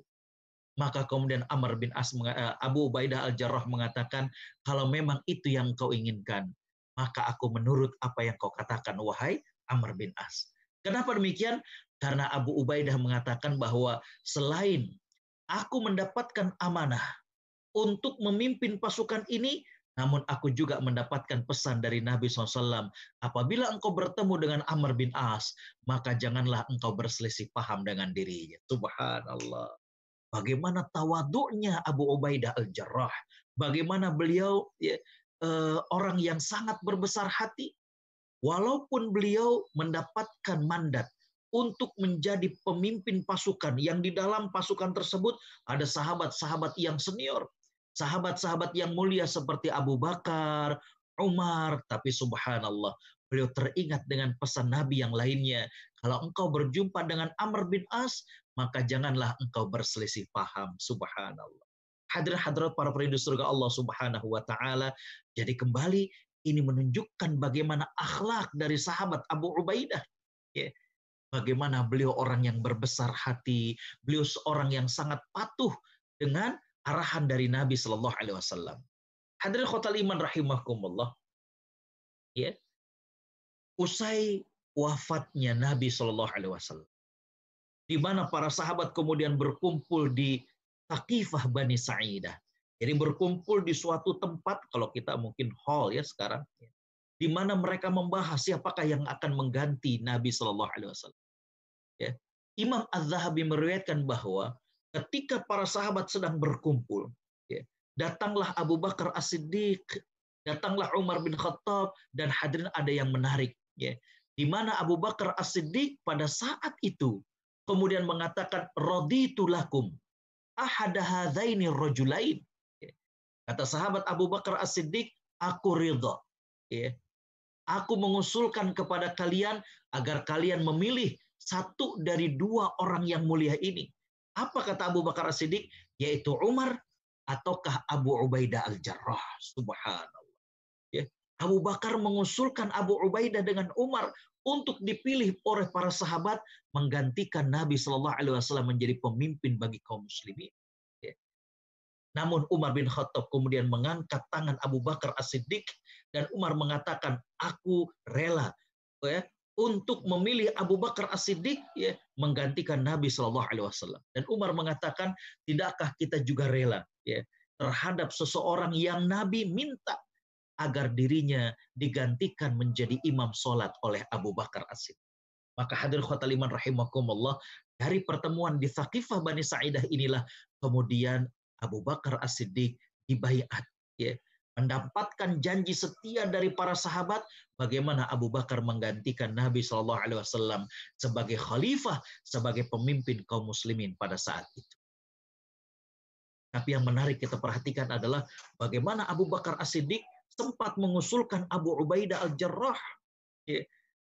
Maka kemudian Amr bin As, eh, Abu Ubaidah al-Jarrah mengatakan, kalau memang itu yang kau inginkan, maka aku menurut apa yang kau katakan, wahai Amr bin As. Kenapa demikian? Karena Abu Ubaidah mengatakan bahwa selain aku mendapatkan amanah untuk memimpin pasukan ini, namun aku juga mendapatkan pesan dari Nabi SAW. Apabila engkau bertemu dengan Amr bin As, maka janganlah engkau berselisih paham dengan dirinya. Subhanallah. Bagaimana tawaduknya Abu Ubaidah al-Jarrah. Bagaimana beliau ya, uh, orang yang sangat berbesar hati. Walaupun beliau mendapatkan mandat untuk menjadi pemimpin pasukan yang di dalam pasukan tersebut ada sahabat-sahabat yang senior, sahabat-sahabat yang mulia seperti Abu Bakar, Umar, tapi subhanallah, beliau teringat dengan pesan Nabi yang lainnya. Kalau engkau berjumpa dengan Amr bin As, maka janganlah engkau berselisih paham. Subhanallah. Hadirat hadirat para perindu surga Allah Subhanahu wa taala. Jadi kembali ini menunjukkan bagaimana akhlak dari sahabat Abu Ubaidah. Ya bagaimana beliau orang yang berbesar hati, beliau seorang yang sangat patuh dengan arahan dari Nabi Shallallahu Alaihi Wasallam. Hadirin khotal iman rahimahkumullah. Ya. Usai wafatnya Nabi Shallallahu Alaihi Wasallam, di mana para sahabat kemudian berkumpul di Takifah Bani Sa'idah. Jadi berkumpul di suatu tempat, kalau kita mungkin hall ya sekarang, ya di mana mereka membahas siapakah yang akan mengganti Nabi Shallallahu Alaihi Wasallam. Ya. Imam Az-Zahabi meriwayatkan bahwa ketika para sahabat sedang berkumpul, ya, datanglah Abu Bakar As-Siddiq, datanglah Umar bin Khattab, dan hadirin ada yang menarik. Ya, di mana Abu Bakar As-Siddiq pada saat itu kemudian mengatakan raditu lakum ahada hadzaini rajulain. Ya. Kata sahabat Abu Bakar As-Siddiq, aku ridha. Ya, Aku mengusulkan kepada kalian agar kalian memilih satu dari dua orang yang mulia ini. Apa kata Abu Bakar As-Siddiq? Yaitu Umar ataukah Abu Ubaidah Al-Jarrah. Subhanallah. Ya. Abu Bakar mengusulkan Abu Ubaidah dengan Umar untuk dipilih oleh para sahabat menggantikan Nabi Shallallahu Alaihi Wasallam menjadi pemimpin bagi kaum muslimin. Ya. Namun Umar bin Khattab kemudian mengangkat tangan Abu Bakar As-Siddiq dan Umar mengatakan aku rela ya untuk memilih Abu Bakar As-Siddiq ya menggantikan Nabi Shallallahu alaihi wasallam. Dan Umar mengatakan, "Tidakkah kita juga rela ya terhadap seseorang yang Nabi minta agar dirinya digantikan menjadi imam solat oleh Abu Bakar As-Siddiq?" Maka hadir khotal iman rahimakumullah dari pertemuan di Thaqifah Bani Sa'idah inilah kemudian Abu Bakar As-Siddiq dibayat ya mendapatkan janji setia dari para sahabat bagaimana Abu Bakar menggantikan Nabi Shallallahu Alaihi Wasallam sebagai khalifah sebagai pemimpin kaum muslimin pada saat itu. Tapi yang menarik kita perhatikan adalah bagaimana Abu Bakar As-Siddiq sempat mengusulkan Abu Ubaidah al-Jarrah. Ya,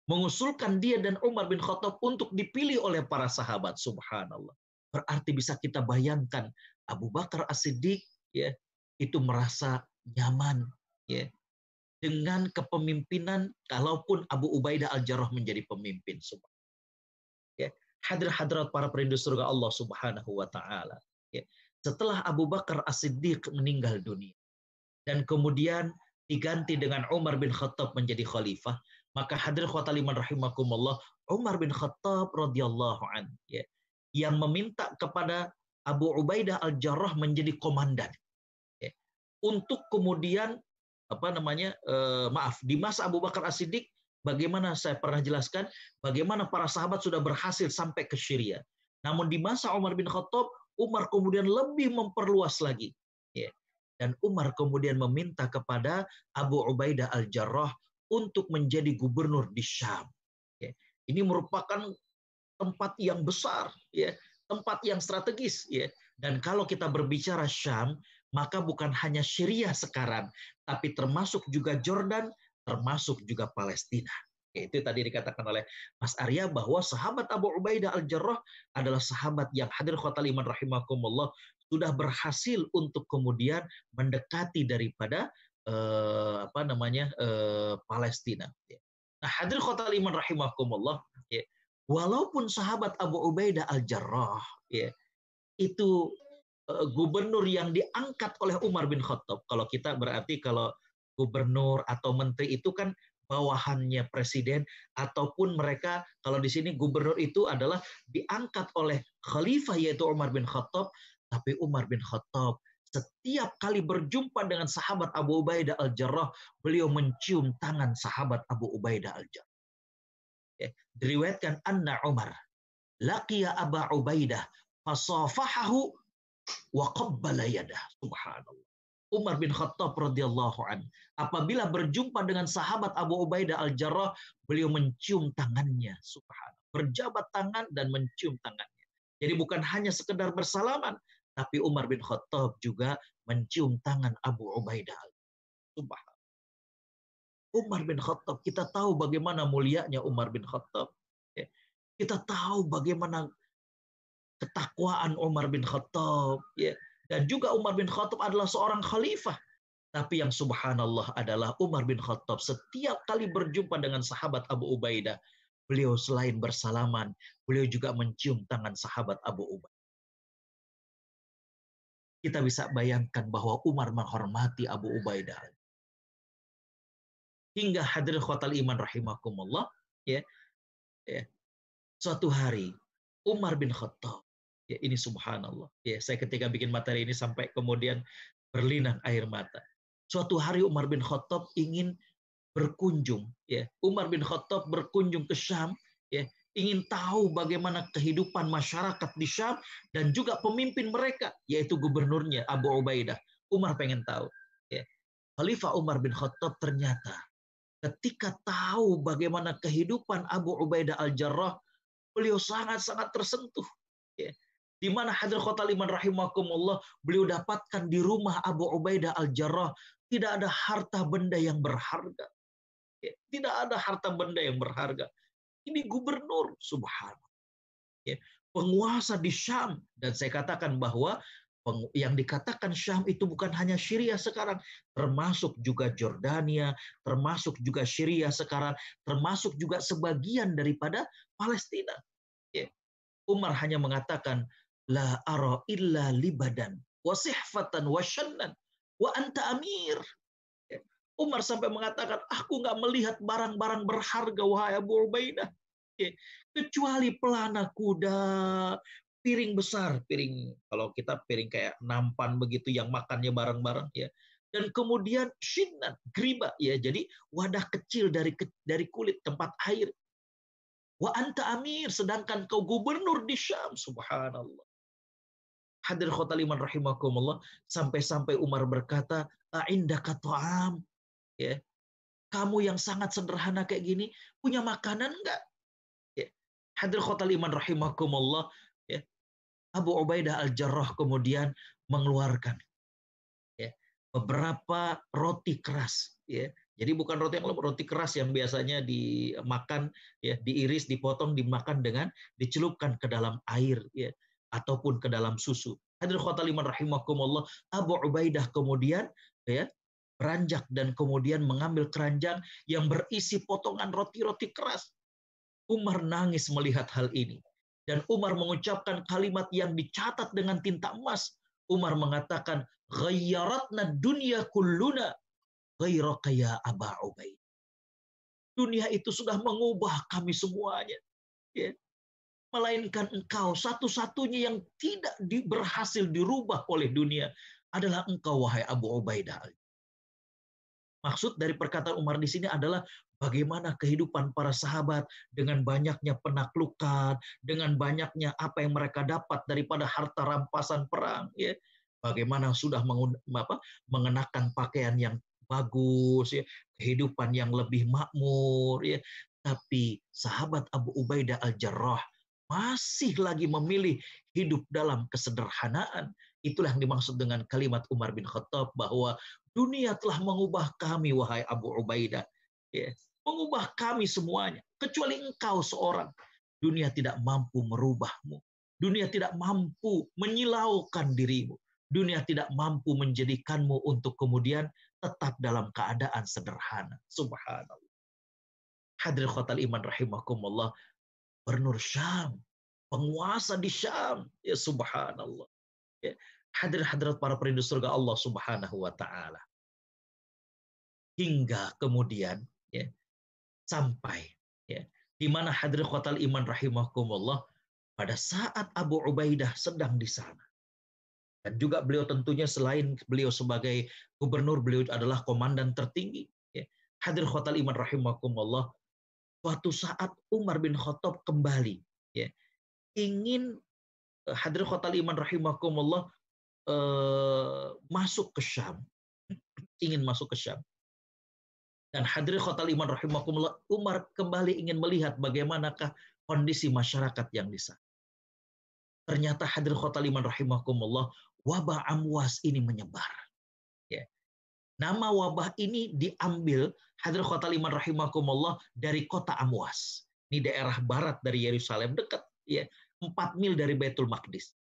mengusulkan dia dan Umar bin Khattab untuk dipilih oleh para sahabat. Subhanallah. Berarti bisa kita bayangkan Abu Bakar As-Siddiq ya itu merasa nyaman ya dengan kepemimpinan kalaupun Abu Ubaidah Al-Jarrah menjadi pemimpin. Ya, hadir-hadirat para perindu surga Allah Subhanahu wa taala. Ya. Setelah Abu Bakar As-Siddiq meninggal dunia dan kemudian diganti dengan Umar bin Khattab menjadi khalifah, maka hadir khotaliman rahimakumullah Umar bin Khattab radhiyallahu an ya, yang meminta kepada Abu Ubaidah al-Jarrah menjadi komandan untuk kemudian apa namanya eh, maaf di masa Abu Bakar As-Siddiq bagaimana saya pernah jelaskan bagaimana para sahabat sudah berhasil sampai ke Syria namun di masa Umar bin Khattab Umar kemudian lebih memperluas lagi ya dan Umar kemudian meminta kepada Abu Ubaidah al-Jarrah untuk menjadi gubernur di Syam. Ya, ini merupakan tempat yang besar, ya, tempat yang strategis. Ya. Dan kalau kita berbicara Syam, maka bukan hanya Syria sekarang, tapi termasuk juga Jordan, termasuk juga Palestina. Itu tadi dikatakan oleh Mas Arya bahwa sahabat Abu Ubaidah al-Jarrah adalah sahabat yang hadir khotal iman rahimakumullah sudah berhasil untuk kemudian mendekati daripada uh, apa namanya uh, Palestina. Nah, hadir kota liman rahimakumullah, ya, walaupun sahabat Abu Ubaidah al Jarrah, ya, itu gubernur yang diangkat oleh Umar bin Khattab. Kalau kita berarti kalau gubernur atau menteri itu kan bawahannya presiden ataupun mereka kalau di sini gubernur itu adalah diangkat oleh khalifah yaitu Umar bin Khattab tapi Umar bin Khattab setiap kali berjumpa dengan sahabat Abu Ubaidah al-Jarrah, beliau mencium tangan sahabat Abu Ubaidah al-Jarrah. Ya, diriwayatkan anna Umar laqiya Abu Ubaidah fasafahahu wa qabbala yadah. Subhanallah. Umar bin Khattab radhiyallahu an. Apabila berjumpa dengan sahabat Abu Ubaidah al-Jarrah, beliau mencium tangannya. Subhanallah. Berjabat tangan dan mencium tangannya. Jadi bukan hanya sekedar bersalaman, tapi Umar bin Khattab juga mencium tangan Abu Ubaidah. Subhanallah. Umar bin Khattab, kita tahu bagaimana mulianya Umar bin Khattab. Ya. Kita tahu bagaimana ketakwaan Umar bin Khattab. Ya. Dan juga Umar bin Khattab adalah seorang khalifah. Tapi yang subhanallah adalah Umar bin Khattab setiap kali berjumpa dengan sahabat Abu Ubaidah, beliau selain bersalaman, beliau juga mencium tangan sahabat Abu Ubaidah kita bisa bayangkan bahwa Umar menghormati Abu Ubaidah. Hingga hadir khotal iman rahimakumullah, ya, ya, suatu hari Umar bin Khattab, ya ini subhanallah, ya saya ketika bikin materi ini sampai kemudian berlinang air mata. Suatu hari Umar bin Khattab ingin berkunjung, ya Umar bin Khattab berkunjung ke Syam, ya ingin tahu bagaimana kehidupan masyarakat di Syam dan juga pemimpin mereka yaitu gubernurnya Abu Ubaidah. Umar pengen tahu. Ya. Khalifah Umar bin Khattab ternyata ketika tahu bagaimana kehidupan Abu Ubaidah al-Jarrah, beliau sangat-sangat tersentuh. Ya. Di mana hadir kota liman rahimakumullah, beliau dapatkan di rumah Abu Ubaidah al-Jarrah tidak ada harta benda yang berharga. Ya. Tidak ada harta benda yang berharga ini gubernur, subhanallah. Ya, penguasa di Syam. Dan saya katakan bahwa yang dikatakan Syam itu bukan hanya Syria sekarang, termasuk juga Jordania, termasuk juga Syria sekarang, termasuk juga sebagian daripada Palestina. Ya. Umar hanya mengatakan, La ara illa libadan, wasihfatan wasyannan, wa anta amir. Umar sampai mengatakan, aku nggak melihat barang-barang berharga, wahai Abu Ubaidah. Kecuali pelana kuda, piring besar, piring kalau kita piring kayak nampan begitu yang makannya bareng-bareng ya. Dan kemudian shinat, griba ya. Jadi wadah kecil dari dari kulit tempat air. Wa anta amir, sedangkan kau gubernur di Syam, subhanallah. Hadir khotaliman rahimakumullah, sampai-sampai Umar berkata, A'indaka ta'am, ya. Kamu yang sangat sederhana kayak gini punya makanan enggak ya. hadir khotal iman rahimakumullah ya. Abu Ubaidah al-Jarrah kemudian mengeluarkan ya beberapa roti keras ya. Jadi bukan roti yang lembut, roti keras yang biasanya dimakan ya diiris dipotong dimakan dengan dicelupkan ke dalam air ya ataupun ke dalam susu hadir khotaliman rahimakumullah Abu Ubaidah kemudian ya beranjak dan kemudian mengambil keranjang yang berisi potongan roti-roti keras Umar nangis melihat hal ini dan Umar mengucapkan kalimat yang dicatat dengan tinta emas Umar mengatakan ghayyaratna dunya kulluna ghairaka ya Aba Ubaid. Dunia itu sudah mengubah kami semuanya. Ya. Melainkan engkau satu-satunya yang tidak di, berhasil dirubah oleh dunia adalah engkau wahai Abu Ubaidah. Maksud dari perkataan Umar di sini adalah bagaimana kehidupan para sahabat dengan banyaknya penaklukan, dengan banyaknya apa yang mereka dapat daripada harta rampasan perang, ya bagaimana sudah mengenakan pakaian yang bagus, ya, kehidupan yang lebih makmur, ya. Tapi sahabat Abu Ubaidah al-Jarrah masih lagi memilih hidup dalam kesederhanaan. Itulah yang dimaksud dengan kalimat Umar bin Khattab bahwa dunia telah mengubah kami, wahai Abu Ubaidah. Ya, mengubah kami semuanya, kecuali engkau seorang. Dunia tidak mampu merubahmu. Dunia tidak mampu menyilaukan dirimu dunia tidak mampu menjadikanmu untuk kemudian tetap dalam keadaan sederhana. Subhanallah. Hadir khotal iman rahimakumullah. Bernur Syam. Penguasa di Syam. Ya subhanallah. Ya. Hadir hadirat para perindu surga Allah subhanahu wa ta'ala. Hingga kemudian ya, sampai ya, di mana hadir khotal iman rahimakumullah pada saat Abu Ubaidah sedang di sana dan juga beliau tentunya selain beliau sebagai gubernur, beliau adalah komandan tertinggi. Ya. Hadir khotal iman rahimakumullah. Suatu saat Umar bin Khattab kembali. Ya. Ingin eh, hadir khotal iman rahimakumullah eh, masuk ke Syam. ingin masuk ke Syam. Dan hadir khotal iman rahimakumullah, Umar kembali ingin melihat bagaimanakah kondisi masyarakat yang di sana. Ternyata hadir khotal iman rahimakumullah, wabah amwas ini menyebar. Nama wabah ini diambil hadir kota liman rahimakumullah dari kota Amwas. Ini daerah barat dari Yerusalem dekat ya 4 mil dari Baitul Maqdis.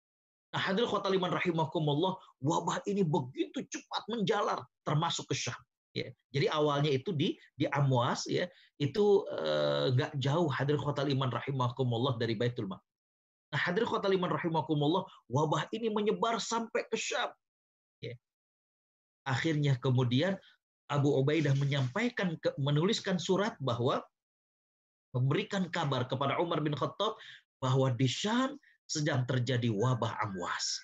Nah, hadir kota liman rahimakumullah, wabah ini begitu cepat menjalar termasuk ke Syam. Ya. Jadi awalnya itu di di Amwas ya, itu eh, nggak eh, jauh hadir kota liman rahimakumullah dari Baitul Maqdis. Nah, hadir kota liman rahimakumullah, wabah ini menyebar sampai ke Syam. Ya. Akhirnya kemudian Abu Ubaidah menyampaikan, menuliskan surat bahwa memberikan kabar kepada Umar bin Khattab bahwa di Syam sedang terjadi wabah amwas.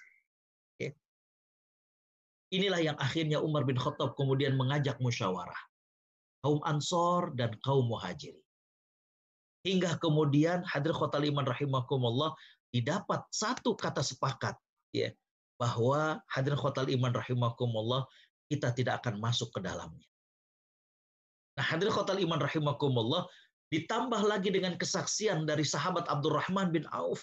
Inilah yang akhirnya Umar bin Khattab kemudian mengajak musyawarah. Kaum Ansor dan kaum Muhajirin. Hingga kemudian hadir kota liman rahimakumullah didapat satu kata sepakat ya bahwa hadir kota iman rahimakumullah kita tidak akan masuk ke dalamnya. Nah, hadir kota iman rahimakumullah ditambah lagi dengan kesaksian dari sahabat Abdurrahman bin Auf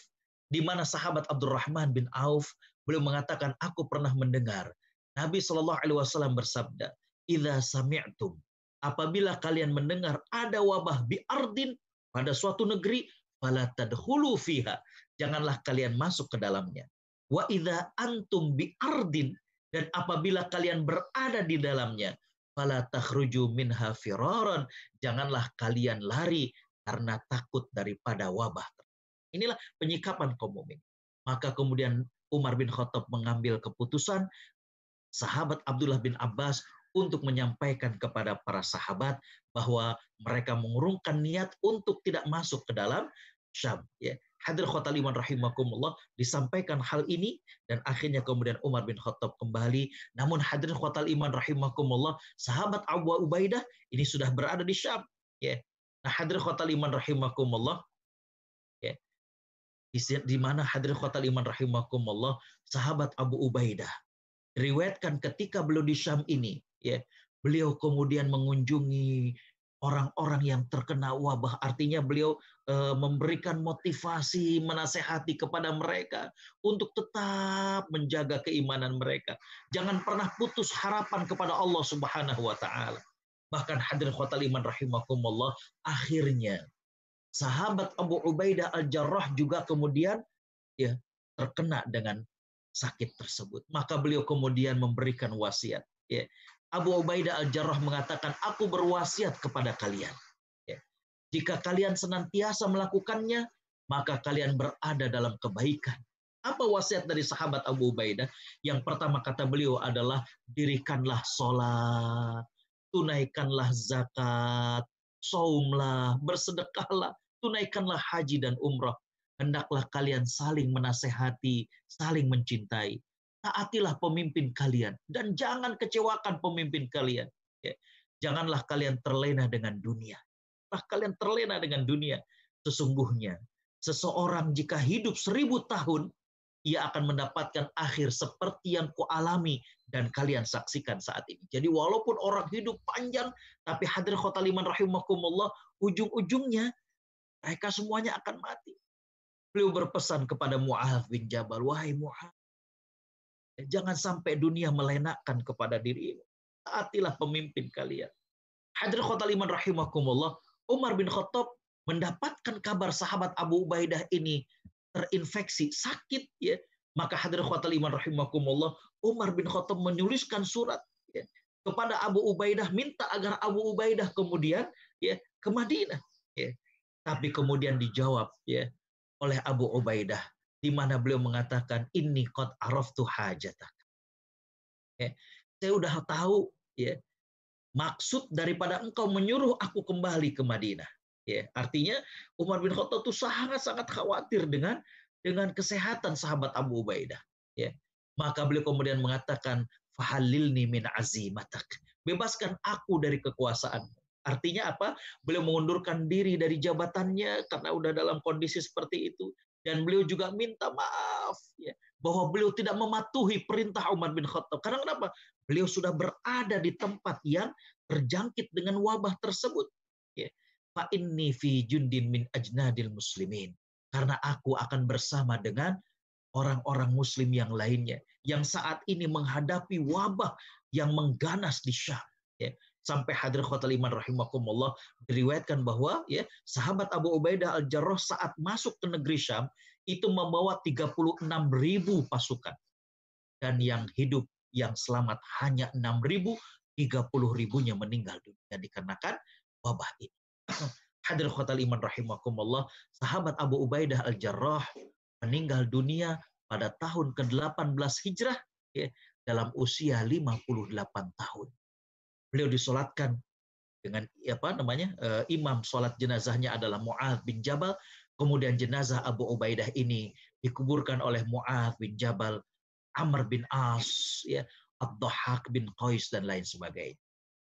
di mana sahabat Abdurrahman bin Auf beliau mengatakan aku pernah mendengar Nabi Shallallahu alaihi wasallam bersabda, "Idza sami'tum" apabila kalian mendengar ada wabah bi ardin pada suatu negeri fala tadkhulu fiha janganlah kalian masuk ke dalamnya wa idza antum bi ardin dan apabila kalian berada di dalamnya fala takhruju minha firaran janganlah kalian lari karena takut daripada wabah inilah penyikapan kaum mukmin maka kemudian Umar bin Khattab mengambil keputusan sahabat Abdullah bin Abbas untuk menyampaikan kepada para sahabat bahwa mereka mengurungkan niat untuk tidak masuk ke dalam Syam. Ya. Hadir khotal iman rahimakumullah disampaikan hal ini dan akhirnya kemudian Umar bin Khattab kembali. Namun hadir khotal iman rahimakumullah sahabat Abu Ubaidah ini sudah berada di Syam. Ya. Nah hadir khotal iman rahimakumullah ya. Di mana hadir khotal iman rahimakumullah sahabat Abu Ubaidah riwayatkan ketika beliau di Syam ini ya beliau kemudian mengunjungi orang-orang yang terkena wabah. Artinya beliau e, memberikan motivasi, menasehati kepada mereka untuk tetap menjaga keimanan mereka. Jangan pernah putus harapan kepada Allah Subhanahu wa taala. Bahkan hadirin khotal iman rahimakumullah, akhirnya sahabat Abu Ubaidah Al-Jarrah juga kemudian ya terkena dengan sakit tersebut. Maka beliau kemudian memberikan wasiat. Ya. Abu Ubaidah Al-Jarrah mengatakan, aku berwasiat kepada kalian. Ya. Jika kalian senantiasa melakukannya, maka kalian berada dalam kebaikan. Apa wasiat dari sahabat Abu Ubaidah? Yang pertama kata beliau adalah dirikanlah sholat, tunaikanlah zakat, saumlah, bersedekahlah, tunaikanlah haji dan umrah. Hendaklah kalian saling menasehati, saling mencintai taatilah pemimpin kalian dan jangan kecewakan pemimpin kalian. Ya. Janganlah kalian terlena dengan dunia. Lah kalian terlena dengan dunia. Sesungguhnya seseorang jika hidup seribu tahun, ia akan mendapatkan akhir seperti yang kualami dan kalian saksikan saat ini. Jadi walaupun orang hidup panjang, tapi hadir khotaliman rahimakumullah, ujung-ujungnya mereka semuanya akan mati. Beliau berpesan kepada Mu'adh bin Jabal, wahai Mu'adh, Jangan sampai dunia melenakkan kepada dirimu. Taatilah pemimpin kalian. Hadir Khotaliman rahimakumullah, Umar bin Khattab mendapatkan kabar sahabat Abu Ubaidah ini terinfeksi, sakit ya. Maka hadir Khotaliman rahimakumullah, Umar bin Khattab menuliskan surat ya, kepada Abu Ubaidah minta agar Abu Ubaidah kemudian ya ke Madinah ya. Tapi kemudian dijawab ya oleh Abu Ubaidah, di mana beliau mengatakan ini kot araftu hajatak. Ya, saya udah tahu ya maksud daripada engkau menyuruh aku kembali ke Madinah. Ya, artinya Umar bin Khattab itu sangat-sangat khawatir dengan dengan kesehatan sahabat Abu Ubaidah. Ya. Maka beliau kemudian mengatakan, Fahalilni min azimatak. Bebaskan aku dari kekuasaan. Artinya apa? Beliau mengundurkan diri dari jabatannya karena udah dalam kondisi seperti itu dan beliau juga minta maaf ya, bahwa beliau tidak mematuhi perintah Umar bin Khattab. Karena kenapa? Beliau sudah berada di tempat yang terjangkit dengan wabah tersebut. Ya. Fa inni fi jundin min ajnadil muslimin. Karena aku akan bersama dengan orang-orang muslim yang lainnya yang saat ini menghadapi wabah yang mengganas di Syam. Ya sampai hadir khotul iman rahimakumullah diriwayatkan bahwa ya sahabat Abu Ubaidah al-Jarrah saat masuk ke negeri Syam itu membawa 36 ribu pasukan. Dan yang hidup yang selamat hanya 6 ribu 30 ribunya meninggal dunia dikarenakan wabah ini. Hadir khotul iman rahimakumullah sahabat Abu Ubaidah al-Jarrah meninggal dunia pada tahun ke-18 Hijrah ya, dalam usia 58 tahun beliau disolatkan dengan apa namanya uh, imam. Sholat jenazahnya adalah Mu'adh bin Jabal. Kemudian jenazah Abu Ubaidah ini dikuburkan oleh Mu'adh bin Jabal Amr bin As ya Abdahak bin Qais dan lain sebagainya.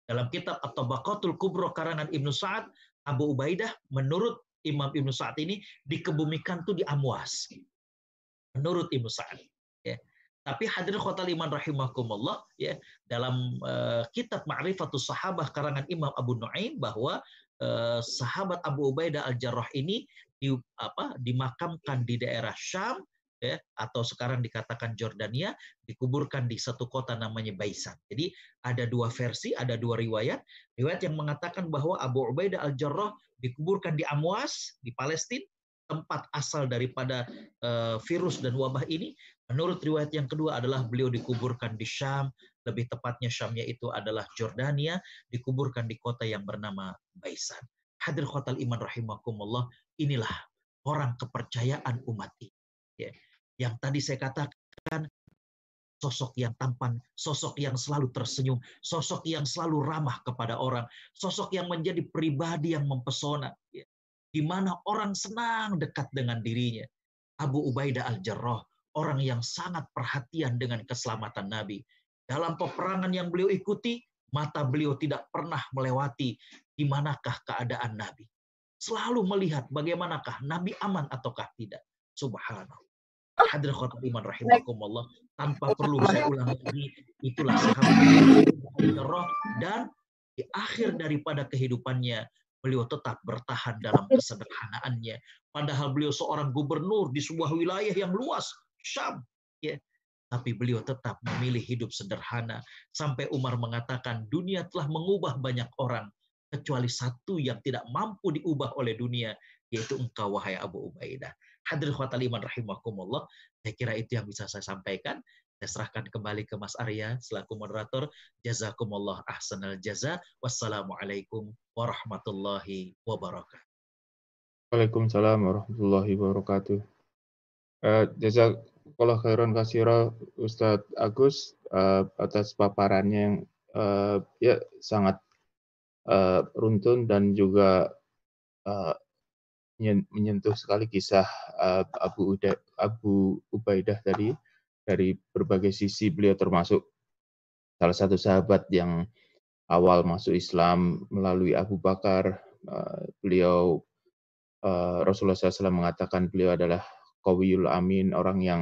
Dalam kitab At-Tabaqatul Kubro karangan Ibnu Sa'ad Abu Ubaidah menurut Imam Ibnu Sa'ad ini dikebumikan tuh di Amwas. Menurut Ibnu Sa'ad tapi hadirin khotal iman rahimakumullah ya dalam uh, kitab Ma'rifatus Sahabah karangan Imam Abu Nuaim bahwa uh, sahabat Abu Ubaidah Al-Jarrah ini di apa dimakamkan di daerah Syam ya atau sekarang dikatakan Jordania dikuburkan di satu kota namanya Baisan. Jadi ada dua versi, ada dua riwayat. Riwayat yang mengatakan bahwa Abu Ubaidah Al-Jarrah dikuburkan di Amwas di Palestina tempat asal daripada uh, virus dan wabah ini Menurut riwayat yang kedua adalah beliau dikuburkan di Syam, lebih tepatnya Syamnya itu adalah Jordania, dikuburkan di kota yang bernama Baisan. Hadir khotal iman rahimakumullah, inilah orang kepercayaan umat ini. Ya. Yang tadi saya katakan, sosok yang tampan, sosok yang selalu tersenyum, sosok yang selalu ramah kepada orang, sosok yang menjadi pribadi yang mempesona, ya. Di mana orang senang dekat dengan dirinya. Abu Ubaidah al-Jarrah, orang yang sangat perhatian dengan keselamatan Nabi. Dalam peperangan yang beliau ikuti, mata beliau tidak pernah melewati di manakah keadaan Nabi. Selalu melihat bagaimanakah Nabi aman ataukah tidak. Subhanallah. Hadir khotab iman rahimakumullah. Tanpa perlu saya ulang lagi, itulah sahabat dan di akhir daripada kehidupannya beliau tetap bertahan dalam kesederhanaannya. Padahal beliau seorang gubernur di sebuah wilayah yang luas, Syam. Ya. Tapi beliau tetap memilih hidup sederhana. Sampai Umar mengatakan, dunia telah mengubah banyak orang. Kecuali satu yang tidak mampu diubah oleh dunia, yaitu engkau, wahai Abu Ubaidah. Hadir khawatal iman rahimakumullah. Saya kira itu yang bisa saya sampaikan. Saya serahkan kembali ke Mas Arya selaku moderator. Jazakumullah ahsanal jaza. Wassalamualaikum warahmatullahi wabarakatuh. Waalaikumsalam warahmatullahi wabarakatuh. Uh, jazakallah khairan kasira Ustadz Agus uh, atas paparannya yang uh, ya sangat uh, runtun dan juga uh, menyentuh sekali kisah uh, Abu Uda, Abu Ubaidah tadi dari berbagai sisi beliau termasuk salah satu sahabat yang awal masuk Islam melalui Abu Bakar. Eh, beliau eh, Rasulullah SAW mengatakan beliau adalah Qawiyul Amin, orang yang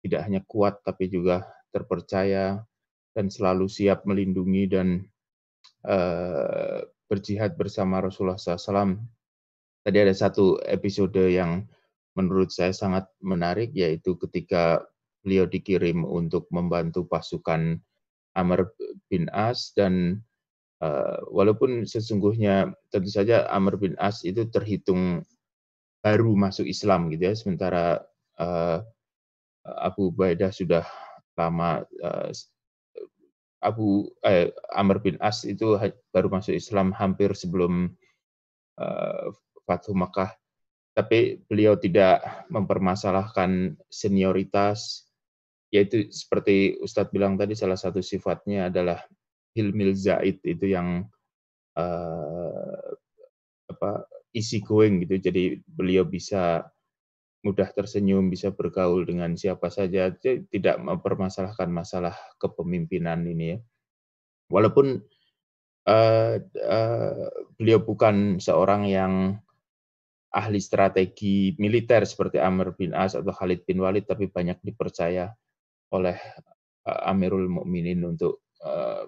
tidak hanya kuat tapi juga terpercaya dan selalu siap melindungi dan uh, berjihad bersama Rasulullah SAW. Tadi ada satu episode yang menurut saya sangat menarik, yaitu ketika beliau dikirim untuk membantu pasukan Amr bin As dan uh, walaupun sesungguhnya tentu saja Amr bin As itu terhitung baru masuk Islam gitu ya sementara uh, Abu Ubaidah sudah lama uh, Abu eh, Amr bin As itu baru masuk Islam hampir sebelum uh, Fathu Makkah. Tapi beliau tidak mempermasalahkan senioritas yaitu seperti Ustadz bilang tadi salah satu sifatnya adalah hilmil zaid itu yang uh, apa easy going gitu. Jadi beliau bisa mudah tersenyum bisa bergaul dengan siapa saja. Tidak mempermasalahkan masalah kepemimpinan ini ya. Walaupun uh, uh, beliau bukan seorang yang ahli strategi militer seperti Amr bin As atau Khalid bin Walid tapi banyak dipercaya oleh uh, Amirul Mukminin untuk uh,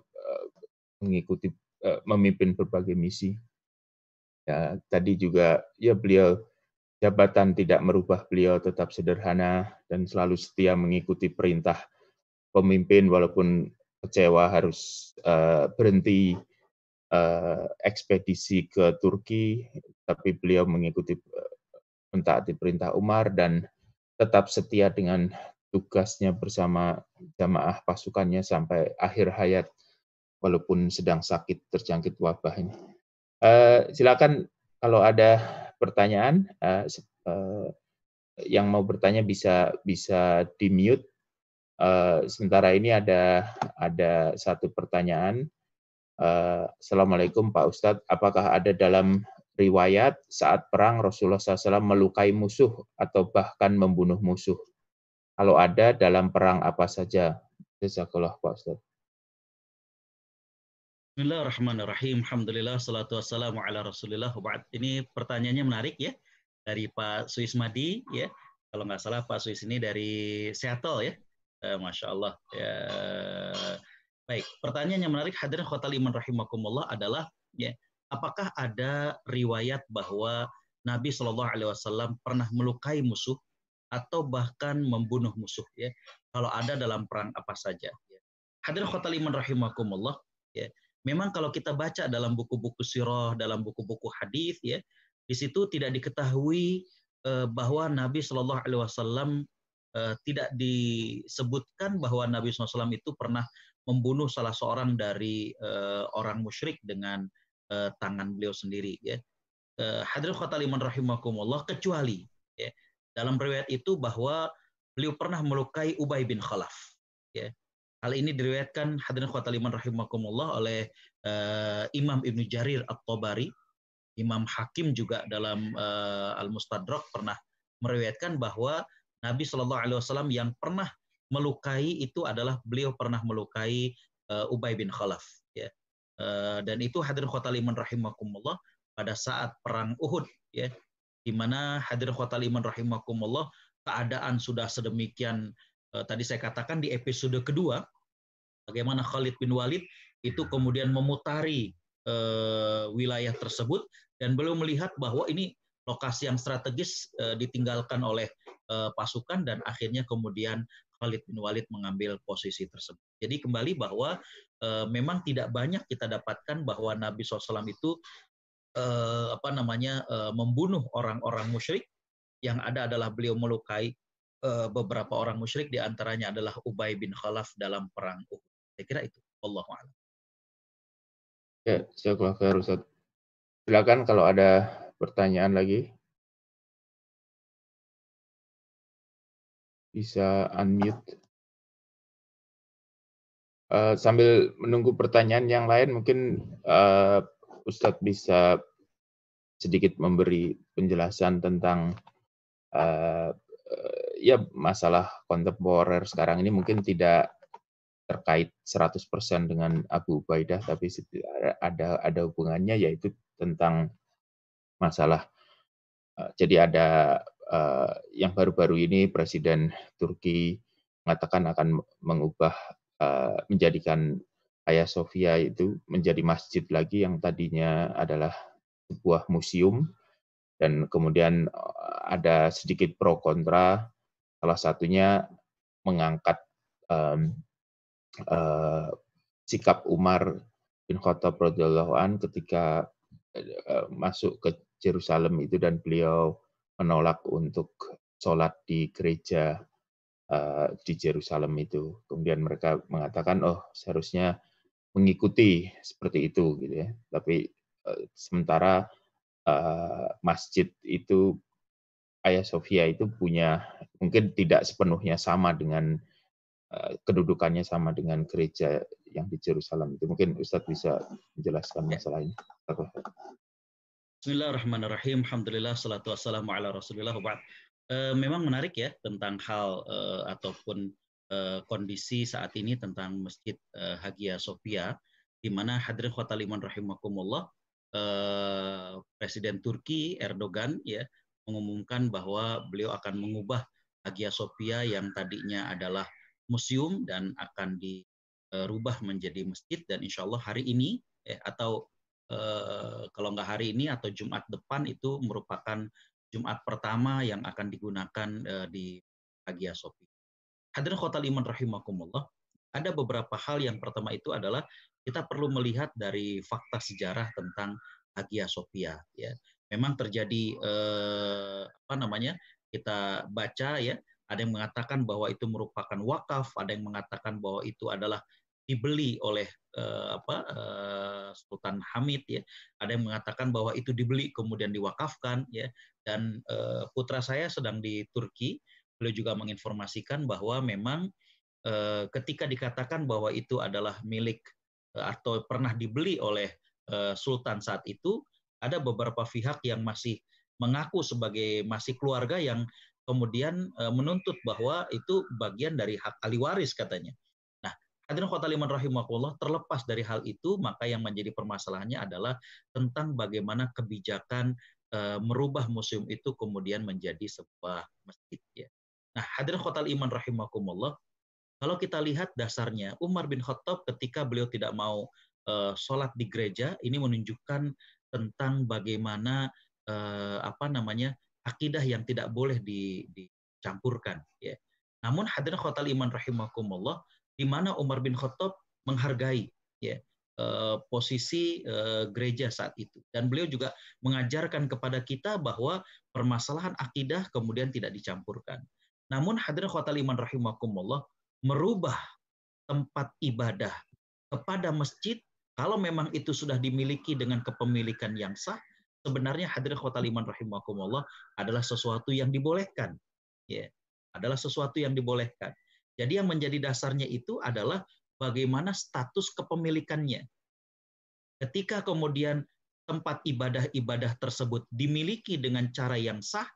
mengikuti uh, memimpin berbagai misi. Ya, tadi juga ya beliau jabatan tidak merubah beliau tetap sederhana dan selalu setia mengikuti perintah pemimpin walaupun kecewa harus uh, berhenti uh, ekspedisi ke Turki tapi beliau mengikuti uh, mentaati perintah Umar dan tetap setia dengan tugasnya bersama jamaah pasukannya sampai akhir hayat walaupun sedang sakit terjangkit wabah ini. Uh, silakan kalau ada pertanyaan uh, uh, yang mau bertanya bisa bisa di mute. Uh, sementara ini ada ada satu pertanyaan. Uh, Assalamualaikum Pak Ustadz, apakah ada dalam riwayat saat perang Rasulullah SAW melukai musuh atau bahkan membunuh musuh? Kalau ada dalam perang apa saja? Jazakallah Pak Ustaz. Bismillahirrahmanirrahim. Alhamdulillah, salatu wassalamu ala rasulillah. Ini pertanyaannya menarik ya. Dari Pak Suis Madi ya. Kalau nggak salah Pak Suis ini dari Seattle ya. Eh, Masya Allah. Ya. Baik, pertanyaan yang menarik hadirin khotal iman rahimakumullah adalah ya, apakah ada riwayat bahwa Nabi Shallallahu Alaihi Wasallam pernah melukai musuh atau bahkan membunuh musuh ya kalau ada dalam perang apa saja ya. Hadir khotaliman rahimakumullah ya. Memang kalau kita baca dalam buku-buku sirah, dalam buku-buku hadis ya, di situ tidak diketahui eh, bahwa Nabi Shallallahu alaihi wasallam eh, tidak disebutkan bahwa Nabi SAW itu pernah membunuh salah seorang dari eh, orang musyrik dengan eh, tangan beliau sendiri ya. Eh, hadir khotaliman rahimakumullah kecuali ya, dalam riwayat itu bahwa beliau pernah melukai Ubay bin Khalaf. Ya. Hal ini diriwayatkan hadirin khotaliman rahimakumullah oleh uh, Imam Ibnu Jarir At-Tabari. Imam Hakim juga dalam uh, Al-Mustadrak pernah meriwayatkan bahwa Nabi Shallallahu Alaihi Wasallam yang pernah melukai itu adalah beliau pernah melukai uh, Ubay bin Khalaf. Ya. Uh, dan itu hadirin khotaliman rahimakumullah pada saat perang Uhud. Ya di mana hadir khotal iman rahimakumullah keadaan sudah sedemikian uh, tadi saya katakan di episode kedua bagaimana Khalid bin Walid itu kemudian memutari uh, wilayah tersebut dan beliau melihat bahwa ini lokasi yang strategis uh, ditinggalkan oleh uh, pasukan dan akhirnya kemudian Khalid bin Walid mengambil posisi tersebut. Jadi kembali bahwa uh, memang tidak banyak kita dapatkan bahwa Nabi SAW itu uh, apa namanya uh, membunuh orang-orang musyrik. Yang ada adalah beliau melukai uh, beberapa orang musyrik, di antaranya adalah Ubay bin Khalaf dalam perang Uhud. Saya kira itu. Allah Ya, jazakallah khair Ustaz. Silakan kalau ada pertanyaan lagi. Bisa unmute. Uh, sambil menunggu pertanyaan yang lain, mungkin uh, Ustadz bisa sedikit memberi penjelasan tentang uh, ya masalah kontemporer sekarang ini mungkin tidak terkait 100% dengan Abu Ubaidah tapi ada ada hubungannya yaitu tentang masalah uh, jadi ada uh, yang baru-baru ini Presiden Turki mengatakan akan mengubah uh, menjadikan Hagia Sophia itu menjadi masjid lagi yang tadinya adalah sebuah museum dan kemudian ada sedikit pro kontra salah satunya mengangkat um, uh, sikap Umar bin Khattab radhiyallahu an ketika uh, masuk ke Jerusalem itu dan beliau menolak untuk sholat di gereja uh, di Jerusalem itu. Kemudian mereka mengatakan, oh seharusnya mengikuti seperti itu, gitu ya. Tapi uh, sementara uh, masjid itu Ayah Sofia itu punya mungkin tidak sepenuhnya sama dengan Eh, kedudukannya sama dengan gereja yang di Jerusalem itu. Mungkin Ustadz bisa menjelaskan ya. masalah ini. Bismillahirrahmanirrahim. Alhamdulillah, salatu wassalamu ala rasulillah. Memang menarik ya tentang hal ataupun e, kondisi saat ini tentang Masjid e, Hagia Sophia, di mana hadirin khotaliman rahimakumullah, e, Presiden Turki Erdogan ya mengumumkan bahwa beliau akan mengubah Hagia Sophia yang tadinya adalah museum dan akan dirubah menjadi masjid dan insya Allah hari ini eh, atau eh, kalau nggak hari ini atau Jumat depan itu merupakan Jumat pertama yang akan digunakan eh, di Hagia Sophia. Hadirin khotal iman rahimakumullah, ada beberapa hal yang pertama itu adalah kita perlu melihat dari fakta sejarah tentang Hagia Sophia ya. Memang terjadi eh, apa namanya? kita baca ya ada yang mengatakan bahwa itu merupakan wakaf, ada yang mengatakan bahwa itu adalah dibeli oleh uh, apa uh, Sultan Hamid ya. Ada yang mengatakan bahwa itu dibeli kemudian diwakafkan ya. Dan uh, putra saya sedang di Turki, beliau juga menginformasikan bahwa memang uh, ketika dikatakan bahwa itu adalah milik uh, atau pernah dibeli oleh uh, Sultan saat itu, ada beberapa pihak yang masih mengaku sebagai masih keluarga yang kemudian menuntut bahwa itu bagian dari hak ahli waris katanya. Nah, hadirin kota liman rahimahullah terlepas dari hal itu, maka yang menjadi permasalahannya adalah tentang bagaimana kebijakan merubah museum itu kemudian menjadi sebuah masjid ya. Nah, hadirin kota iman rahimakumullah, kalau kita lihat dasarnya Umar bin Khattab ketika beliau tidak mau uh, sholat di gereja, ini menunjukkan tentang bagaimana uh, apa namanya akidah yang tidak boleh dicampurkan ya. Namun hadirin khotal iman rahimakumullah di mana Umar bin Khattab menghargai ya eh, posisi eh, gereja saat itu dan beliau juga mengajarkan kepada kita bahwa permasalahan akidah kemudian tidak dicampurkan. Namun hadirin khotal iman rahimakumullah merubah tempat ibadah kepada masjid kalau memang itu sudah dimiliki dengan kepemilikan yang sah sebenarnya hadir kota liman rahimakumullah adalah sesuatu yang dibolehkan. Ya, adalah sesuatu yang dibolehkan. Jadi yang menjadi dasarnya itu adalah bagaimana status kepemilikannya. Ketika kemudian tempat ibadah-ibadah tersebut dimiliki dengan cara yang sah,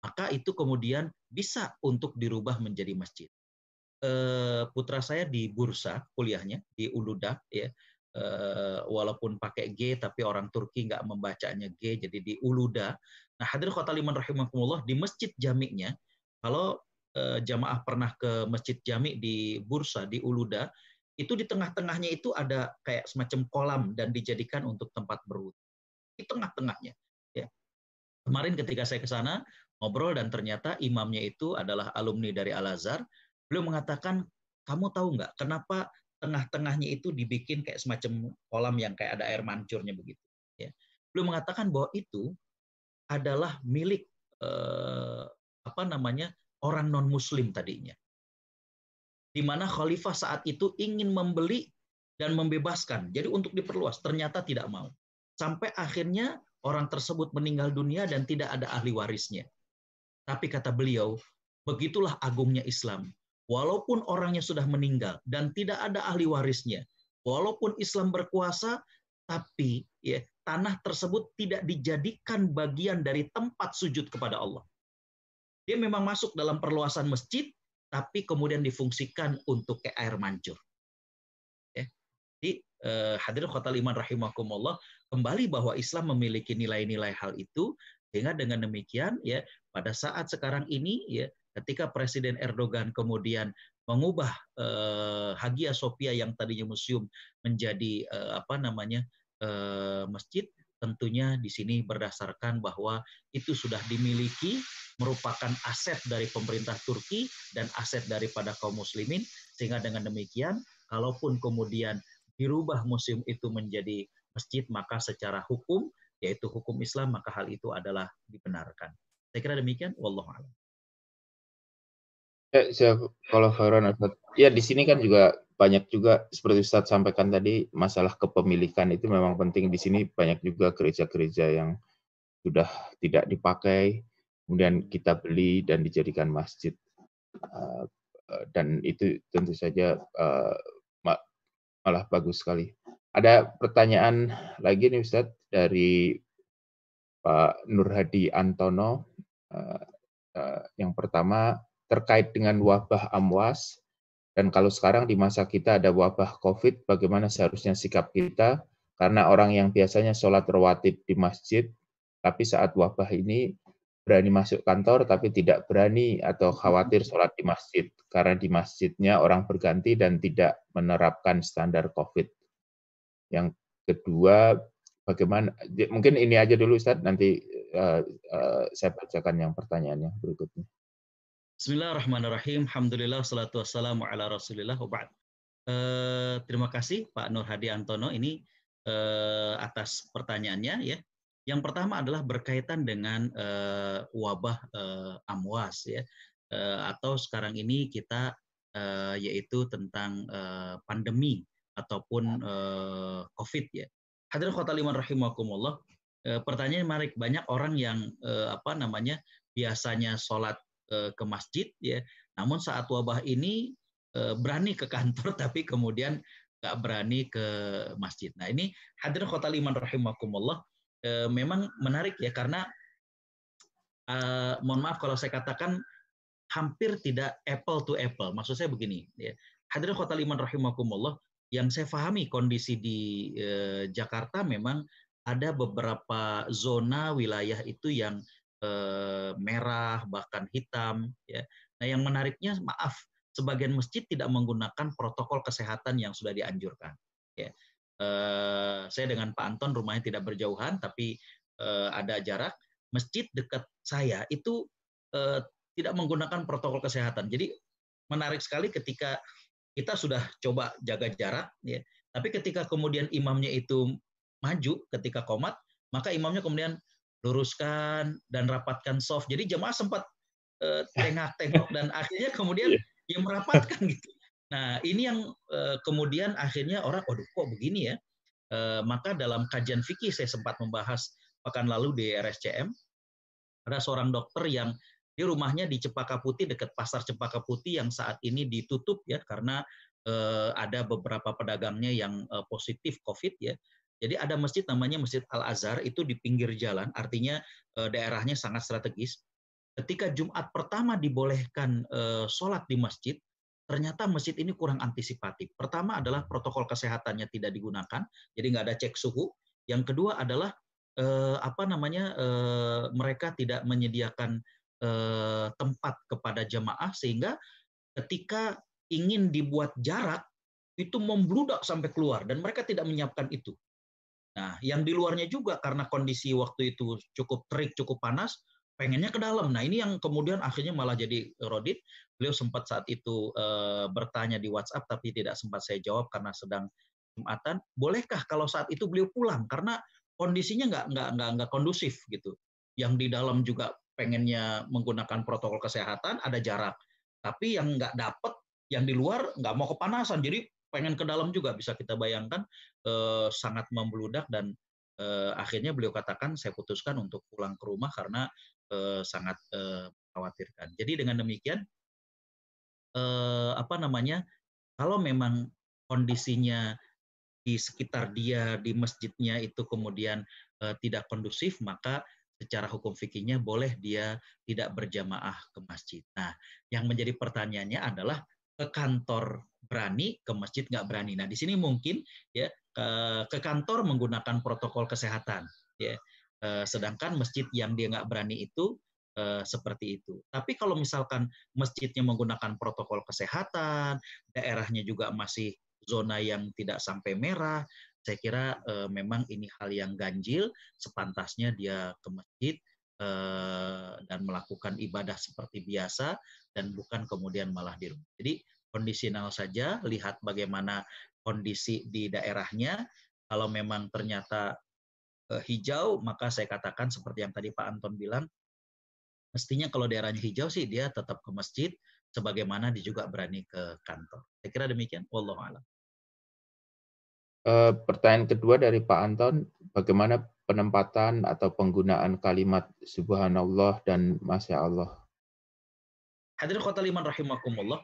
maka itu kemudian bisa untuk dirubah menjadi masjid. Eh, putra saya di bursa kuliahnya di Uluda ya uh, walaupun pakai G tapi orang Turki nggak membacanya G jadi di Uluda. Nah hadir kota liman rahimakumullah di masjid jamiknya kalau uh, jamaah pernah ke masjid jamik di Bursa di Uluda itu di tengah-tengahnya itu ada kayak semacam kolam dan dijadikan untuk tempat berwudu. Di tengah-tengahnya. Kemarin ketika saya ke sana ngobrol dan ternyata imamnya itu adalah alumni dari Al Azhar, beliau mengatakan, kamu tahu nggak kenapa tengah-tengahnya itu dibikin kayak semacam kolam yang kayak ada air mancurnya begitu. Ya. Beliau mengatakan bahwa itu adalah milik eh, apa namanya orang non Muslim tadinya di mana khalifah saat itu ingin membeli dan membebaskan. Jadi untuk diperluas, ternyata tidak mau. Sampai akhirnya orang tersebut meninggal dunia dan tidak ada ahli warisnya. Tapi kata beliau, begitulah agungnya Islam. Walaupun orangnya sudah meninggal dan tidak ada ahli warisnya, walaupun Islam berkuasa, tapi ya, tanah tersebut tidak dijadikan bagian dari tempat sujud kepada Allah. Dia memang masuk dalam perluasan masjid, tapi kemudian difungsikan untuk ke air mancur. Jadi eh, hadirin kota liman rahimakumullah kembali bahwa Islam memiliki nilai-nilai hal itu sehingga dengan demikian ya pada saat sekarang ini ya ketika Presiden Erdogan kemudian mengubah eh, Hagia Sophia yang tadinya museum menjadi eh, apa namanya eh, masjid tentunya di sini berdasarkan bahwa itu sudah dimiliki merupakan aset dari pemerintah Turki dan aset daripada kaum muslimin. Sehingga dengan demikian kalaupun kemudian dirubah museum itu menjadi masjid maka secara hukum yaitu hukum Islam maka hal itu adalah dibenarkan. Saya kira demikian. Wallahu a'lam. Ya, di sini kan juga banyak juga seperti Ustaz sampaikan tadi masalah kepemilikan itu memang penting. Di sini banyak juga gereja-gereja yang sudah tidak dipakai kemudian kita beli dan dijadikan masjid. Uh, dan itu tentu saja malah bagus sekali. Ada pertanyaan lagi nih Ustadz dari Pak Nur Hadi Antono. Uh, uh, yang pertama terkait dengan wabah amwas dan kalau sekarang di masa kita ada wabah COVID, bagaimana seharusnya sikap kita? Karena orang yang biasanya sholat rawatib di masjid, tapi saat wabah ini berani masuk kantor tapi tidak berani atau khawatir sholat di masjid karena di masjidnya orang berganti dan tidak menerapkan standar COVID. Yang kedua, bagaimana? Mungkin ini aja dulu Ustaz, nanti uh, uh, saya bacakan yang pertanyaannya berikutnya. Bismillahirrahmanirrahim. Alhamdulillah, salatu wassalamu ala rasulillah Uh, terima kasih Pak Nur Hadi Antono ini uh, atas pertanyaannya ya. Yang pertama adalah berkaitan dengan uh, wabah uh, amwas ya uh, atau sekarang ini kita uh, yaitu tentang uh, pandemi ataupun uh, COVID ya. Hadirin kota liman rahimakumullah. Uh, pertanyaan menarik banyak orang yang uh, apa namanya biasanya sholat uh, ke masjid ya, namun saat wabah ini uh, berani ke kantor tapi kemudian nggak berani ke masjid. Nah ini hadirin kota liman rahimakumullah e, memang menarik ya karena e, mohon maaf kalau saya katakan hampir tidak apple to apple. Maksud saya begini, ya. Hadirin kota liman rahimakumullah, yang saya pahami kondisi di e, Jakarta memang ada beberapa zona wilayah itu yang e, merah bahkan hitam ya. Nah, yang menariknya maaf sebagian masjid tidak menggunakan protokol kesehatan yang sudah dianjurkan ya. Eh, saya dengan Pak Anton rumahnya tidak berjauhan tapi uh, ada jarak. Masjid dekat saya itu uh, tidak menggunakan protokol kesehatan. Jadi menarik sekali ketika kita sudah coba jaga jarak, ya. Tapi ketika kemudian imamnya itu maju ketika komat, maka imamnya kemudian luruskan dan rapatkan soft. Jadi jemaah sempat uh, tengok-tengok dan akhirnya kemudian ya merapatkan gitu. Nah, ini yang uh, kemudian akhirnya orang, waduh kok begini ya? Uh, maka dalam kajian fikih saya sempat membahas pekan lalu di RSCM, ada seorang dokter yang di rumahnya di Cepaka Putih dekat pasar Cepaka Putih yang saat ini ditutup ya karena uh, ada beberapa pedagangnya yang uh, positif COVID ya. Jadi ada masjid namanya Masjid Al Azhar itu di pinggir jalan, artinya uh, daerahnya sangat strategis. Ketika Jumat pertama dibolehkan uh, sholat di masjid, ternyata masjid ini kurang antisipatif. Pertama adalah protokol kesehatannya tidak digunakan, jadi nggak ada cek suhu. Yang kedua adalah eh, apa namanya eh, mereka tidak menyediakan eh, tempat kepada jemaah sehingga ketika ingin dibuat jarak itu membludak sampai keluar dan mereka tidak menyiapkan itu. Nah, yang di luarnya juga karena kondisi waktu itu cukup terik, cukup panas, pengennya ke dalam. Nah, ini yang kemudian akhirnya malah jadi rodit. Beliau sempat saat itu e, bertanya di WhatsApp tapi tidak sempat saya jawab karena sedang Jumatan. Bolehkah kalau saat itu beliau pulang karena kondisinya nggak nggak nggak nggak kondusif gitu. Yang di dalam juga pengennya menggunakan protokol kesehatan ada jarak, tapi yang nggak dapat yang di luar nggak mau kepanasan. Jadi pengen ke dalam juga bisa kita bayangkan eh, sangat membludak dan eh, akhirnya beliau katakan saya putuskan untuk pulang ke rumah karena eh, sangat eh, mengkhawatirkan. Jadi dengan demikian eh, apa namanya kalau memang kondisinya di sekitar dia di masjidnya itu kemudian eh, tidak kondusif maka secara hukum fikihnya boleh dia tidak berjamaah ke masjid. Nah, yang menjadi pertanyaannya adalah ke kantor berani, ke masjid nggak berani. Nah, di sini mungkin ya ke, ke kantor menggunakan protokol kesehatan, ya. E, sedangkan masjid yang dia nggak berani itu e, seperti itu. Tapi kalau misalkan masjidnya menggunakan protokol kesehatan, daerahnya juga masih zona yang tidak sampai merah, saya kira e, memang ini hal yang ganjil. Sepantasnya dia ke masjid dan melakukan ibadah seperti biasa dan bukan kemudian malah di rumah. Jadi kondisional saja, lihat bagaimana kondisi di daerahnya. Kalau memang ternyata eh, hijau, maka saya katakan seperti yang tadi Pak Anton bilang, mestinya kalau daerahnya hijau sih dia tetap ke masjid, sebagaimana dia juga berani ke kantor. Saya kira demikian. Wallahu a'lam. Uh, pertanyaan kedua dari Pak Anton, bagaimana penempatan atau penggunaan kalimat Subhanallah dan Masya Allah? Hadirin kota liman rahimakumullah.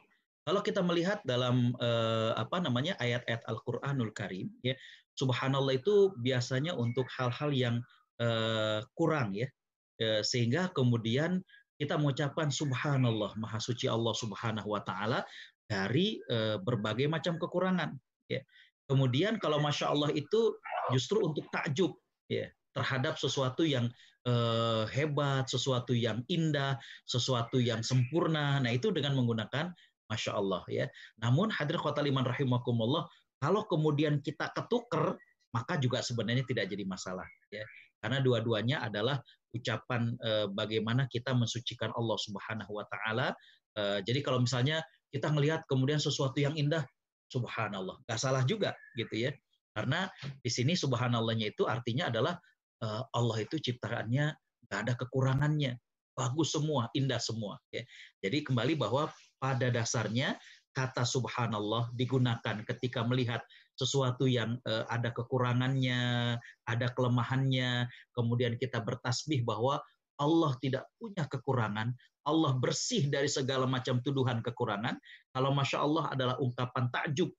Kalau kita melihat dalam eh, apa namanya ayat-ayat Al-Qur'anul Karim ya, subhanallah itu biasanya untuk hal-hal yang eh, kurang ya. Eh, sehingga kemudian kita mengucapkan subhanallah, maha suci Allah Subhanahu wa taala dari eh, berbagai macam kekurangan ya. Kemudian kalau masya Allah itu justru untuk takjub ya terhadap sesuatu yang eh, hebat, sesuatu yang indah, sesuatu yang sempurna. Nah, itu dengan menggunakan Masya Allah ya. Namun hadir kota liman rahimakumullah, kalau kemudian kita ketuker, maka juga sebenarnya tidak jadi masalah ya. Karena dua-duanya adalah ucapan e, bagaimana kita mensucikan Allah Subhanahu wa taala. E, jadi kalau misalnya kita melihat kemudian sesuatu yang indah, subhanallah. Gak salah juga gitu ya. Karena di sini subhanallahnya itu artinya adalah e, Allah itu ciptaannya gak ada kekurangannya bagus semua, indah semua. Ya. Jadi kembali bahwa pada dasarnya kata subhanallah digunakan ketika melihat sesuatu yang uh, ada kekurangannya, ada kelemahannya, kemudian kita bertasbih bahwa Allah tidak punya kekurangan, Allah bersih dari segala macam tuduhan kekurangan. Kalau masya Allah adalah ungkapan takjub,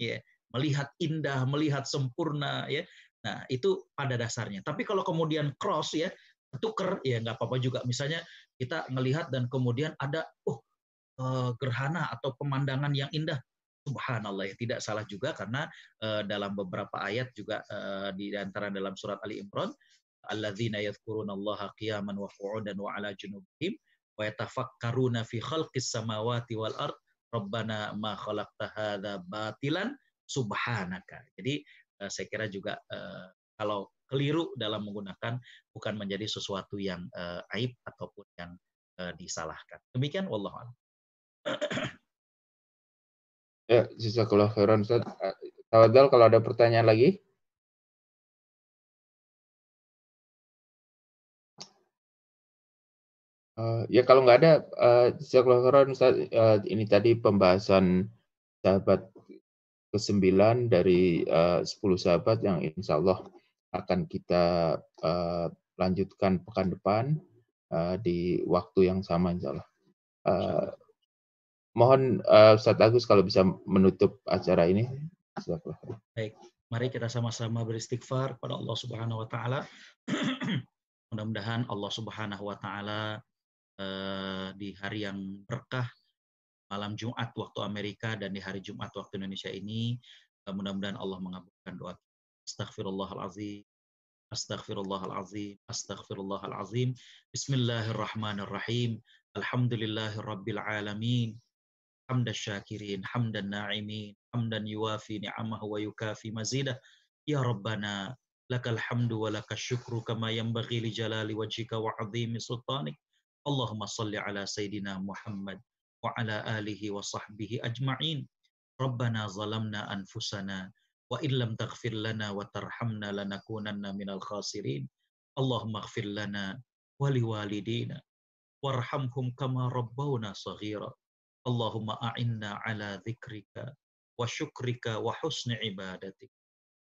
ya, melihat indah, melihat sempurna, ya. Nah itu pada dasarnya. Tapi kalau kemudian cross ya, tuker ya nggak apa-apa juga. Misalnya kita melihat dan kemudian ada, oh Eh, gerhana atau pemandangan yang indah. Subhanallah ya tidak salah juga karena uh, dalam beberapa ayat juga uh, di antara dalam surat Ali Imran alladzina yadhkurunallaha qiyaman wa qu'udan wa ala junubihim wa yatafakkaruna fi khalqis samawati wal ard rabbana ma khalaqta hadza batilan subhanaka. Jadi uh, saya kira juga uh, kalau keliru dalam menggunakan bukan menjadi sesuatu yang uh, aib ataupun yang uh, disalahkan. Demikian wallahu a'lam. Ya, jazakallah khairan Ustaz. Tawadal kalau ada pertanyaan lagi. Uh, ya kalau nggak ada, uh. Uh, ini tadi pembahasan sahabat ke-9 dari uh, 10 sahabat yang insya Allah akan kita uh, lanjutkan pekan depan uh, di waktu yang sama insya Allah. Uh, Mohon uh, Ustaz Agus kalau bisa menutup acara ini. Baik, mari kita sama-sama beristighfar pada Allah Subhanahu wa taala. Mudah-mudahan Allah Subhanahu wa taala uh, di hari yang berkah malam Jumat waktu Amerika dan di hari Jumat waktu Indonesia ini uh, mudah-mudahan Allah mengabulkan doa kita. Astaghfirullahalazim. Astaghfirullahalazim. Astaghfirullahalazim. Bismillahirrahmanirrahim. Alhamdulillahirabbil alamin hamda syakirin, hamdan na'imin, hamdan yuwafi ni'amahu wa yukafi mazidah. Ya Rabbana, lakal hamdu wa syukru kama yanbaghi li jalali wajhika wa azimi sultanik. Allahumma salli ala Sayyidina Muhammad wa ala alihi wa sahbihi ajma'in. Rabbana zalamna anfusana wa illam taghfir lana wa tarhamna lanakunanna minal khasirin. Allahumma lana wa kama. اللهم أعنا على ذكرك وشكرك وحسن عبادتك.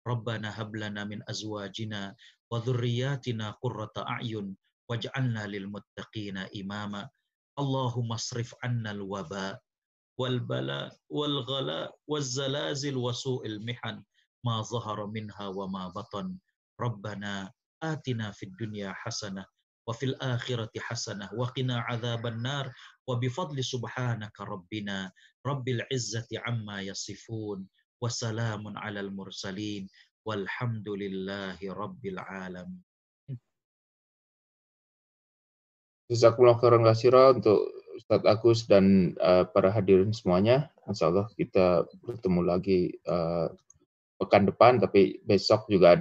ربنا هب لنا من أزواجنا وذرياتنا قرة أعين واجعلنا للمتقين إماما. اللهم اصرف عنا الوباء والبلاء والغلاء والزلازل وسوء المحن ما ظهر منها وما بطن. ربنا آتنا في الدنيا حسنة wa fil akhirati hasanah wa qina adzaban nar wa bi fadli subhanaka rabbina rabbil izzati amma yasifun wa salamun alal mursalin walhamdulillahi rabbil Alam. Jazakumullah khairan kasira untuk Ustadz Agus dan uh, para hadirin semuanya. Insya Allah kita bertemu lagi uh, pekan depan, tapi besok juga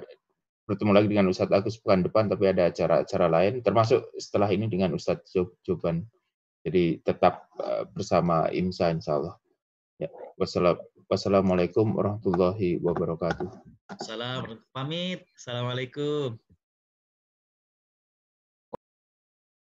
bertemu lagi dengan Ustadz Agus pekan depan, tapi ada acara-acara lain, termasuk setelah ini dengan Ustadz Joban. Jadi tetap uh, bersama IMSA insya Allah. Ya, wassalamualaikum warahmatullahi wabarakatuh. Salam, pamit. Assalamualaikum.